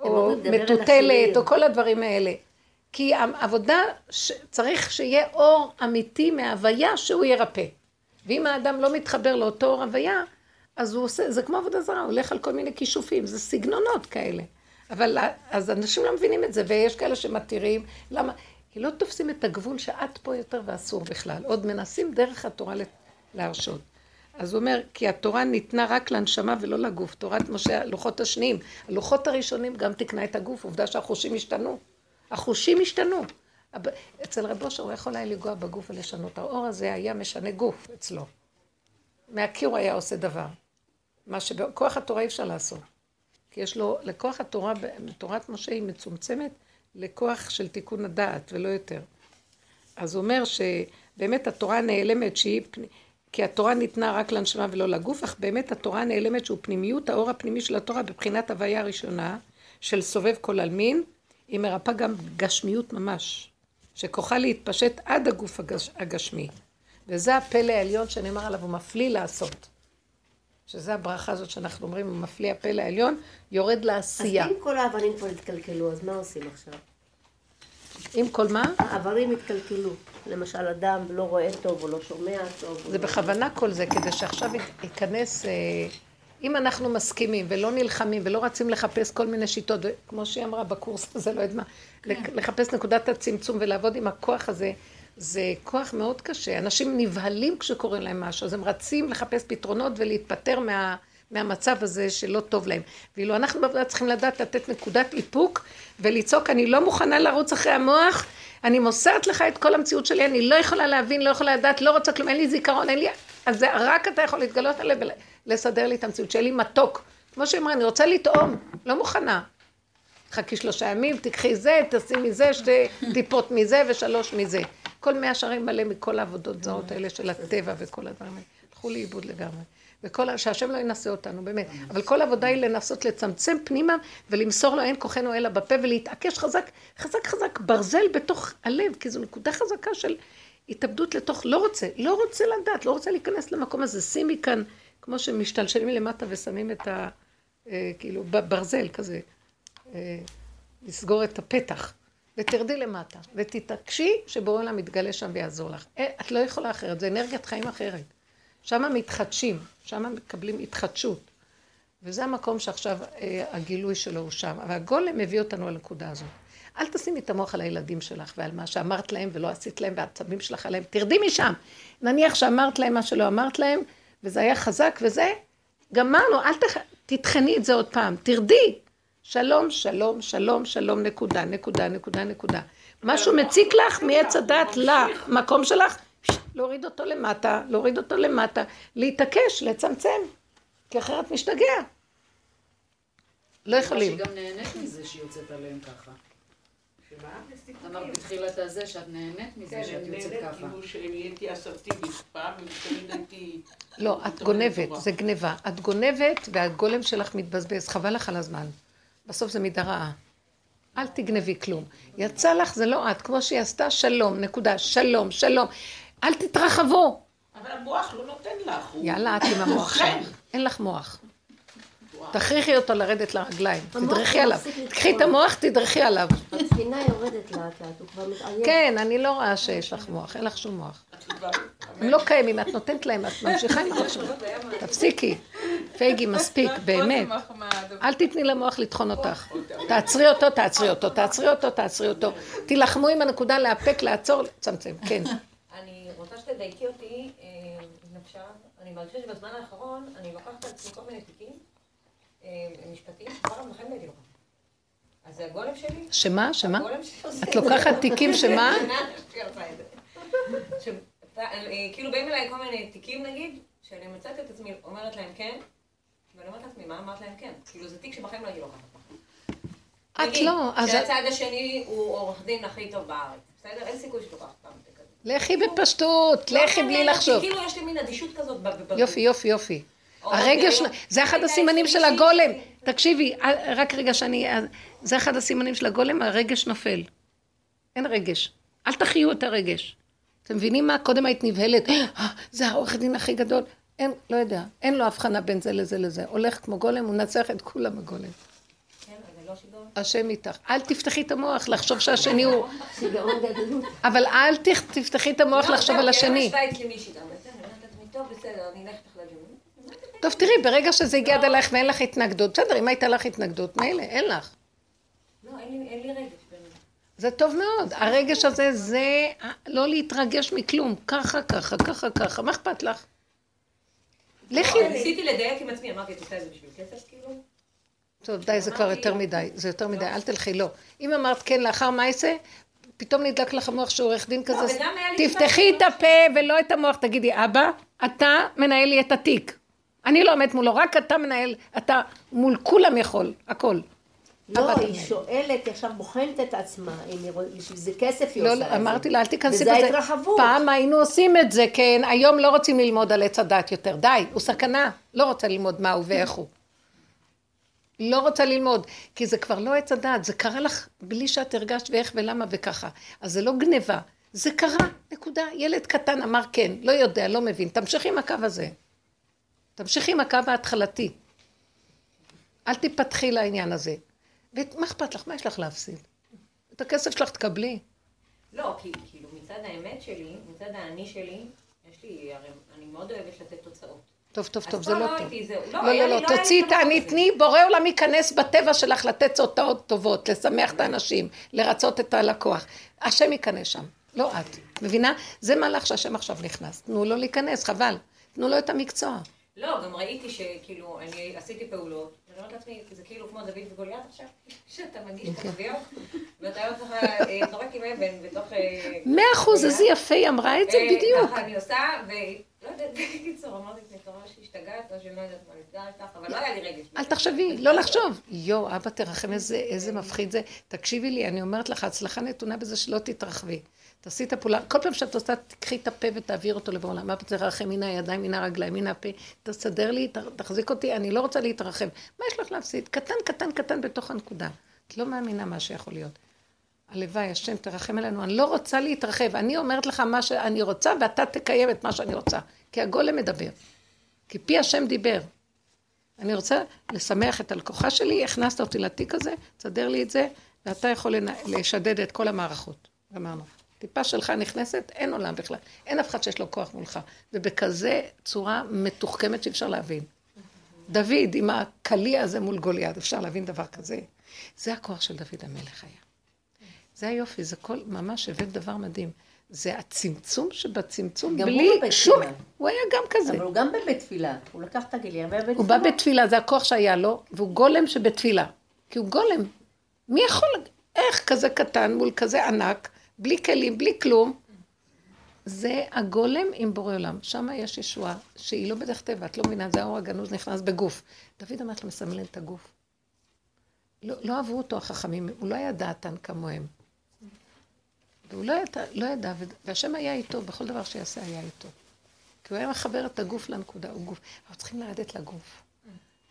או מטוטלת, או כל הדברים האלה. כי העבודה, צריך שיהיה אור אמיתי מההוויה שהוא ירפא. ואם האדם לא מתחבר לאותו אור הוויה, אז הוא עושה, זה כמו עבודה זרה, הוא הולך על כל מיני כישופים, זה סגנונות כאלה. אבל אז אנשים לא מבינים את זה, ויש כאלה שמתירים, למה? כי לא תופסים את הגבול שאת פה יותר ואסור בכלל. עוד מנסים דרך התורה להרשות. אז הוא אומר, כי התורה ניתנה רק לנשמה ולא לגוף. תורת משה, הלוחות השניים. הלוחות הראשונים גם תקנה את הגוף, עובדה שהחושים השתנו. החושים השתנו. אצל רב אושר הוא יכול היה לנגוע בגוף ולשנות. האור הזה היה משנה גוף אצלו. מהקיר הוא היה עושה דבר. מה שבכוח התורה אי אפשר לעשות. כי יש לו, לכוח התורה, תורת משה היא מצומצמת לכוח של תיקון הדעת ולא יותר. אז הוא אומר שבאמת התורה נעלמת שהיא, כי התורה ניתנה רק לנשמה ולא לגוף, אך באמת התורה נעלמת שהוא פנימיות, האור הפנימי של התורה בבחינת הוויה הראשונה של סובב כל עלמין, היא מרפאה גם גשמיות ממש, שכוחה להתפשט עד הגוף הגש, הגשמי. וזה הפלא העליון שנאמר עליו, הוא מפליא לעשות. שזה הברכה הזאת שאנחנו אומרים, הוא מפליא הפלא העליון, יורד לעשייה. אז אם כל האבנים כבר התקלקלו, אז מה עושים עכשיו? אם כל מה? האיברים התקלקלו. למשל, אדם לא רואה טוב או לא שומע טוב. זה לא- בכוונה כל זה, כדי שעכשיו ייכנס... אה, אם אנחנו מסכימים ולא נלחמים ולא רצים לחפש כל מיני שיטות, כמו שהיא אמרה בקורס הזה, לא יודעת מה, כן. לחפש נקודת הצמצום ולעבוד עם הכוח הזה, זה כוח מאוד קשה. אנשים נבהלים כשקורה להם משהו, אז הם רצים לחפש פתרונות ולהתפטר מה, מהמצב הזה שלא טוב להם. ואילו אנחנו בעבודה צריכים לדעת לתת נקודת איפוק ולצעוק, אני לא מוכנה לרוץ אחרי המוח, אני מוסרת לך את כל המציאות שלי, אני לא יכולה להבין, לא יכולה לדעת, לא רוצה כלום, אין לי זיכרון, אין לי... אז זה רק אתה יכול להתגלות עליהם ולסדר לי את המציאות, שיהיה לי מתוק. כמו שהיא אמרה, אני רוצה לטעום, לא מוכנה. חכי שלושה ימים, תקחי זה, תשימי זה, שתי טיפות מזה ושלוש מזה. כל מאה שערים מלא מכל העבודות זרות האלה של הטבע וכל הדברים האלה. הלכו לאיבוד לגמרי. וכל, שהשם לא ינסה אותנו, באמת. אבל כל העבודה היא לנסות לצמצם פנימה ולמסור לו אין כוחנו אלא בפה ולהתעקש חזק, חזק חזק, ברזל בתוך הלב, כי זו נקודה חזקה של התאבדות לתוך, לא רוצה, לא רוצה לדעת, לא רוצה להיכנס למקום הזה. שימי כאן, כמו שמשתלשלים למטה ושמים את ה... אה, כאילו, ברזל כזה, אה, לסגור את הפתח. ותרדי למטה, ותתעקשי שבורא עולם יתגלה שם ויעזור לך. אה, את לא יכולה אחרת, זה אנרגיית חיים אחרת. שם מתחדשים, שם מקבלים התחדשות. וזה המקום שעכשיו הגילוי שלו הוא שם. אבל הגולם מביא אותנו לנקודה הזאת. אל תשימי את המוח על הילדים שלך ועל מה שאמרת להם ולא עשית להם והעצבים שלך עליהם. תרדי משם. נניח שאמרת להם מה שלא אמרת להם, וזה היה חזק וזה, גמרנו, אל תח... תטחני את זה עוד פעם. תרדי. שלום, שלום, שלום, שלום, נקודה, נקודה, נקודה, נקודה. משהו מציק לך מעץ הדת למקום שלך, להוריד אותו למטה, להוריד אותו למטה, להתעקש, לצמצם, כי אחרת משתגע. לא יכולים. שהיא גם נהנית מזה שהיא יוצאת עליהם ככה. אמרת בתחילת הזה שאת נהנית מזה כן, שאת יוצאת ככה. כן, כאילו שנהייתי אסרטיבית פעם, ותמיד הייתי... לא, את גונבת, זה גניבה. את גונבת והגולם שלך מתבזבז, חבל לך על הזמן. בסוף זה מידה רעה. אל תגנבי כלום. יצא לך, זה לא את, כמו שהיא עשתה, שלום, נקודה, שלום, שלום. אל תתרחבו. אבל המוח לא נותן לך. יאללה, את עם המוח שלך. אין לך מוח. תכריחי אותו לרדת לרגליים, תדרכי עליו. קחי את המוח, תדרכי עליו. התקינה יורדת לאט לאט, הוא כבר מתעייף. כן, אני לא רואה שיש לך מוח, אין לך שום מוח. הם לא קיימים, את נותנת להם, את ממשיכה עם המוח שלך. תפסיקי. פייגי, מספיק, באמת. אל תתני למוח לטחון אותך. תעצרי אותו, תעצרי אותו, תעצרי אותו, תעצרי אותו. תילחמו עם הנקודה לאפק, לעצור, לצמצם. כן. אני רוצה שתדייקי אותי, אה, אם אפשר. אני מרגישה שבזמן האחרון אני לוקחת על עצמי כל מיני תיקים, אה, משפטיים, בחיים לא הייתי לוקחת. אז זה הגולם שלי. שמה? שמה? את לוקחת תיקים שמה? אה, כאילו באים אליי כל מיני תיקים נגיד, שאני מצאת את עצמי אומרת להם כן, ואני אומרת לעצמי, מה אמרת להם כן? כאילו זה תיק שבחיים לא הייתי לוקחת. את לא, אז שהצד השני הוא עורך דין הכי טוב בארץ, בסדר? אין סיכוי שתוקחת פעם. לכי בפשטות, לא לכי בלי לחשוב. כאילו יש לי מין אדישות כזאת. יופי, יופי, יופי. או הרגש, זה אחד הסימנים של הגולם. תקשיבי, אל- רק רגע שאני... זה אחד הסימנים של הגולם, הרגש נופל. אין רגש. אל תחיו את הרגש. אתם מבינים מה? קודם היית נבהלת, "אה, זה העורך דין הכי גדול. אין, לא יודע, אין לו הבחנה בין זה לזה לזה. הולך כמו גולם, הוא מנצח את כולם הגולם. כן, לא. השם איתך. אל תפתחי את המוח לחשוב שהשני הוא... אבל אל תפ- תפתחי את המוח לא, לחשוב זהו, על השני. ישבה אצלי מישהי גם, וזה, אני אומרת לעצמי, טוב, תראי, ברגע שזה הגיע עד אלייך ואין לך התנגדות, בסדר, אם הייתה לך התנגדות, מילא, אין לך. לא, אין לי- רגש. זה טוב מאוד. הרגש הזה זה לא להתרגש מכלום. ככה, ככה, ככה, ככה. מה אכפת לך? לכי. לא, ניסיתי לדייק עם עצמי, אמרתי, את עושה את זה בשביל כסף, כאילו? טוב, די, זה כבר יותר מדי. זה יותר מדי, אל תלכי, לא. אם אמרת כן לאחר מעשה, פתאום נדלק לך המוח שעורך דין כזה. לי תפתחי את הפה ולא את המוח. תגידי, אבא, אתה מנהל לי את התיק. אני לא עומדת מולו, רק אתה מנהל, אתה מול כולם יכול, הכל. לא, היא. שואלת, היא עכשיו בוחנת את עצמה, בשביל זה כסף היא לא, עושה לא. אמרתי לה, אל תיכנסי וזה בזה. ההתרחבות. פעם היינו עושים את זה, כן, היום לא רוצים ללמוד על עץ הדת יותר. די, הוא סכנה. לא רוצה ללמוד מה הוא ואיך הוא. לא רוצה ללמוד, כי זה כבר לא עץ הדת, זה קרה לך בלי שאת הרגשת ואיך ולמה וככה. אז זה לא גניבה, זה קרה, נקודה. ילד קטן אמר כן, לא יודע, לא מבין. תמשיכי עם הקו הזה. תמשיכי עם הקו ההתחלתי. אל תיפתחי לעניין הזה. ומה אכפת לך? מה יש לך להפסיד? את הכסף שלך תקבלי. לא, כי כאילו מצד האמת שלי, מצד האני שלי, יש לי, הרי אני מאוד אוהבת לתת תוצאות. טוב, טוב, טוב, זה לא לא טוב. לא, לא, לא, לי תוציאי את הזה. תני, בורא עולם ייכנס בטבע שלך לתת תוצאות טובות, לשמח את האנשים, לרצות את הלקוח. השם ייכנס שם, לא את. מבינה? זה מהלך שהשם עכשיו נכנס. תנו לו להיכנס, חבל. תנו לו את המקצוע. לא, גם ראיתי שכאילו, אני עשיתי פעולות, ואני אומרת לעצמי, זה כאילו כמו דוד וגוליית עכשיו, שאתה מגיש אוקיי. תחזיות, ואתה היום ככה אה, זורק עם אבן בתוך... אה, מאה אחוז, איזה יפה היא אמרה את זה אה, בדיוק. ככה אני עושה, ולא יודעת, בקיצור, אמרתי לעצמי, אתה רואה שהשתגעת, או שאני לא יודעת מה נסגר איתך, אבל לא היה לי רגש. אל תחשבי, לא לחשוב. יואו, אבא תרחם, איזה מפחיד זה. תקשיבי לי, אני אומרת לך, הצלחה נתונה בזה שלא תתרחבי. תעשי את הפעולה, כל פעם שאת עושה, תקחי את הפה ותעביר אותו לבעולם. אבא תרחם מן הידיים, מן הרגליים, מן הפה. תסדר לי, תחזיק אותי, אני לא רוצה להתרחב. מה יש לך להפסיד? קטן, קטן, קטן בתוך הנקודה. את לא מאמינה מה שיכול להיות. הלוואי, השם תרחם עלינו. אני לא רוצה להתרחב. אני אומרת לך מה שאני רוצה, ואתה תקיים את מה שאני רוצה. כי הגולם מדבר. כי פי השם דיבר. אני רוצה לשמח את הלקוחה שלי, הכנסת אותי לתיק הזה, תסדר לי את זה, ואתה יכול לשדד את כל המערכות. גמרנו. טיפה שלך נכנסת, אין עולם בכלל. אין אף אחד שיש לו כוח מולך. ובכזה צורה מתוחכמת שאי אפשר להבין. דוד עם הקליע הזה מול גוליית, אפשר להבין דבר כזה? זה הכוח של דוד המלך היה. זה היופי, זה כל, ממש הבאת דבר מדהים. זה הצמצום שבצמצום, הוא בלי שום... תפילה. הוא היה גם כזה. אבל הוא גם בבית תפילה. הוא לקח את הגליה והיה בבית הוא תפילה. בא בתפילה, זה הכוח שהיה לו, והוא גולם שבתפילה. כי הוא גולם. מי יכול, איך כזה קטן מול כזה ענק, בלי כלים, בלי כלום? זה הגולם עם בורא עולם. שם יש ישועה, שהיא לא בדרך טבע, את לא מבינה, זה האור הגנוז נכנס בגוף. דוד אמר לך, מסמלן את הגוף. לא, לא אהבו אותו החכמים, הוא לא היה דעתן כמוהם. והוא לא ידע, לא ידע, והשם היה איתו, בכל דבר שיעשה היה איתו. כי הוא היה מחבר את הגוף לנקודה, הוא גוף. אנחנו צריכים לרדת לגוף.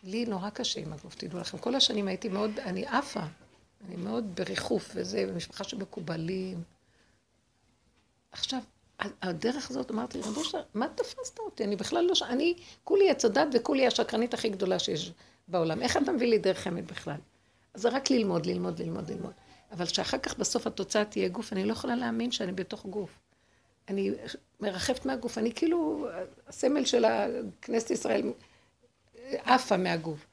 לי נורא קשה עם הגוף, תדעו לכם. כל השנים הייתי מאוד, אני עפה. אני מאוד בריחוף וזה, במשפחה של עכשיו, הדרך הזאת, אמרתי, רבו שר, מה תפסת אותי? אני בכלל לא ש... אני, כולי עץ הדת וכולי השקרנית הכי גדולה שיש בעולם. איך אתה מביא לי דרך אמת בכלל? אז זה רק ללמוד, ללמוד, ללמוד, ללמוד. אבל שאחר כך בסוף התוצאה תהיה גוף, אני לא יכולה להאמין שאני בתוך גוף. אני מרחפת מהגוף, אני כאילו הסמל של כנסת ישראל עפה מהגוף.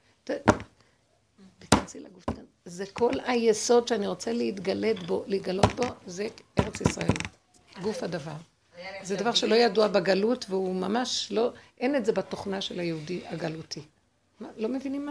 תיכנסי לגוף. זה כל היסוד שאני רוצה להתגלת בו, להתגלות בו, זה ארץ ישראל. גוף הדבר. זה דבר שלא ידוע בגלות, והוא ממש לא, אין את זה בתוכנה של היהודי הגלותי. לא מבינים מה?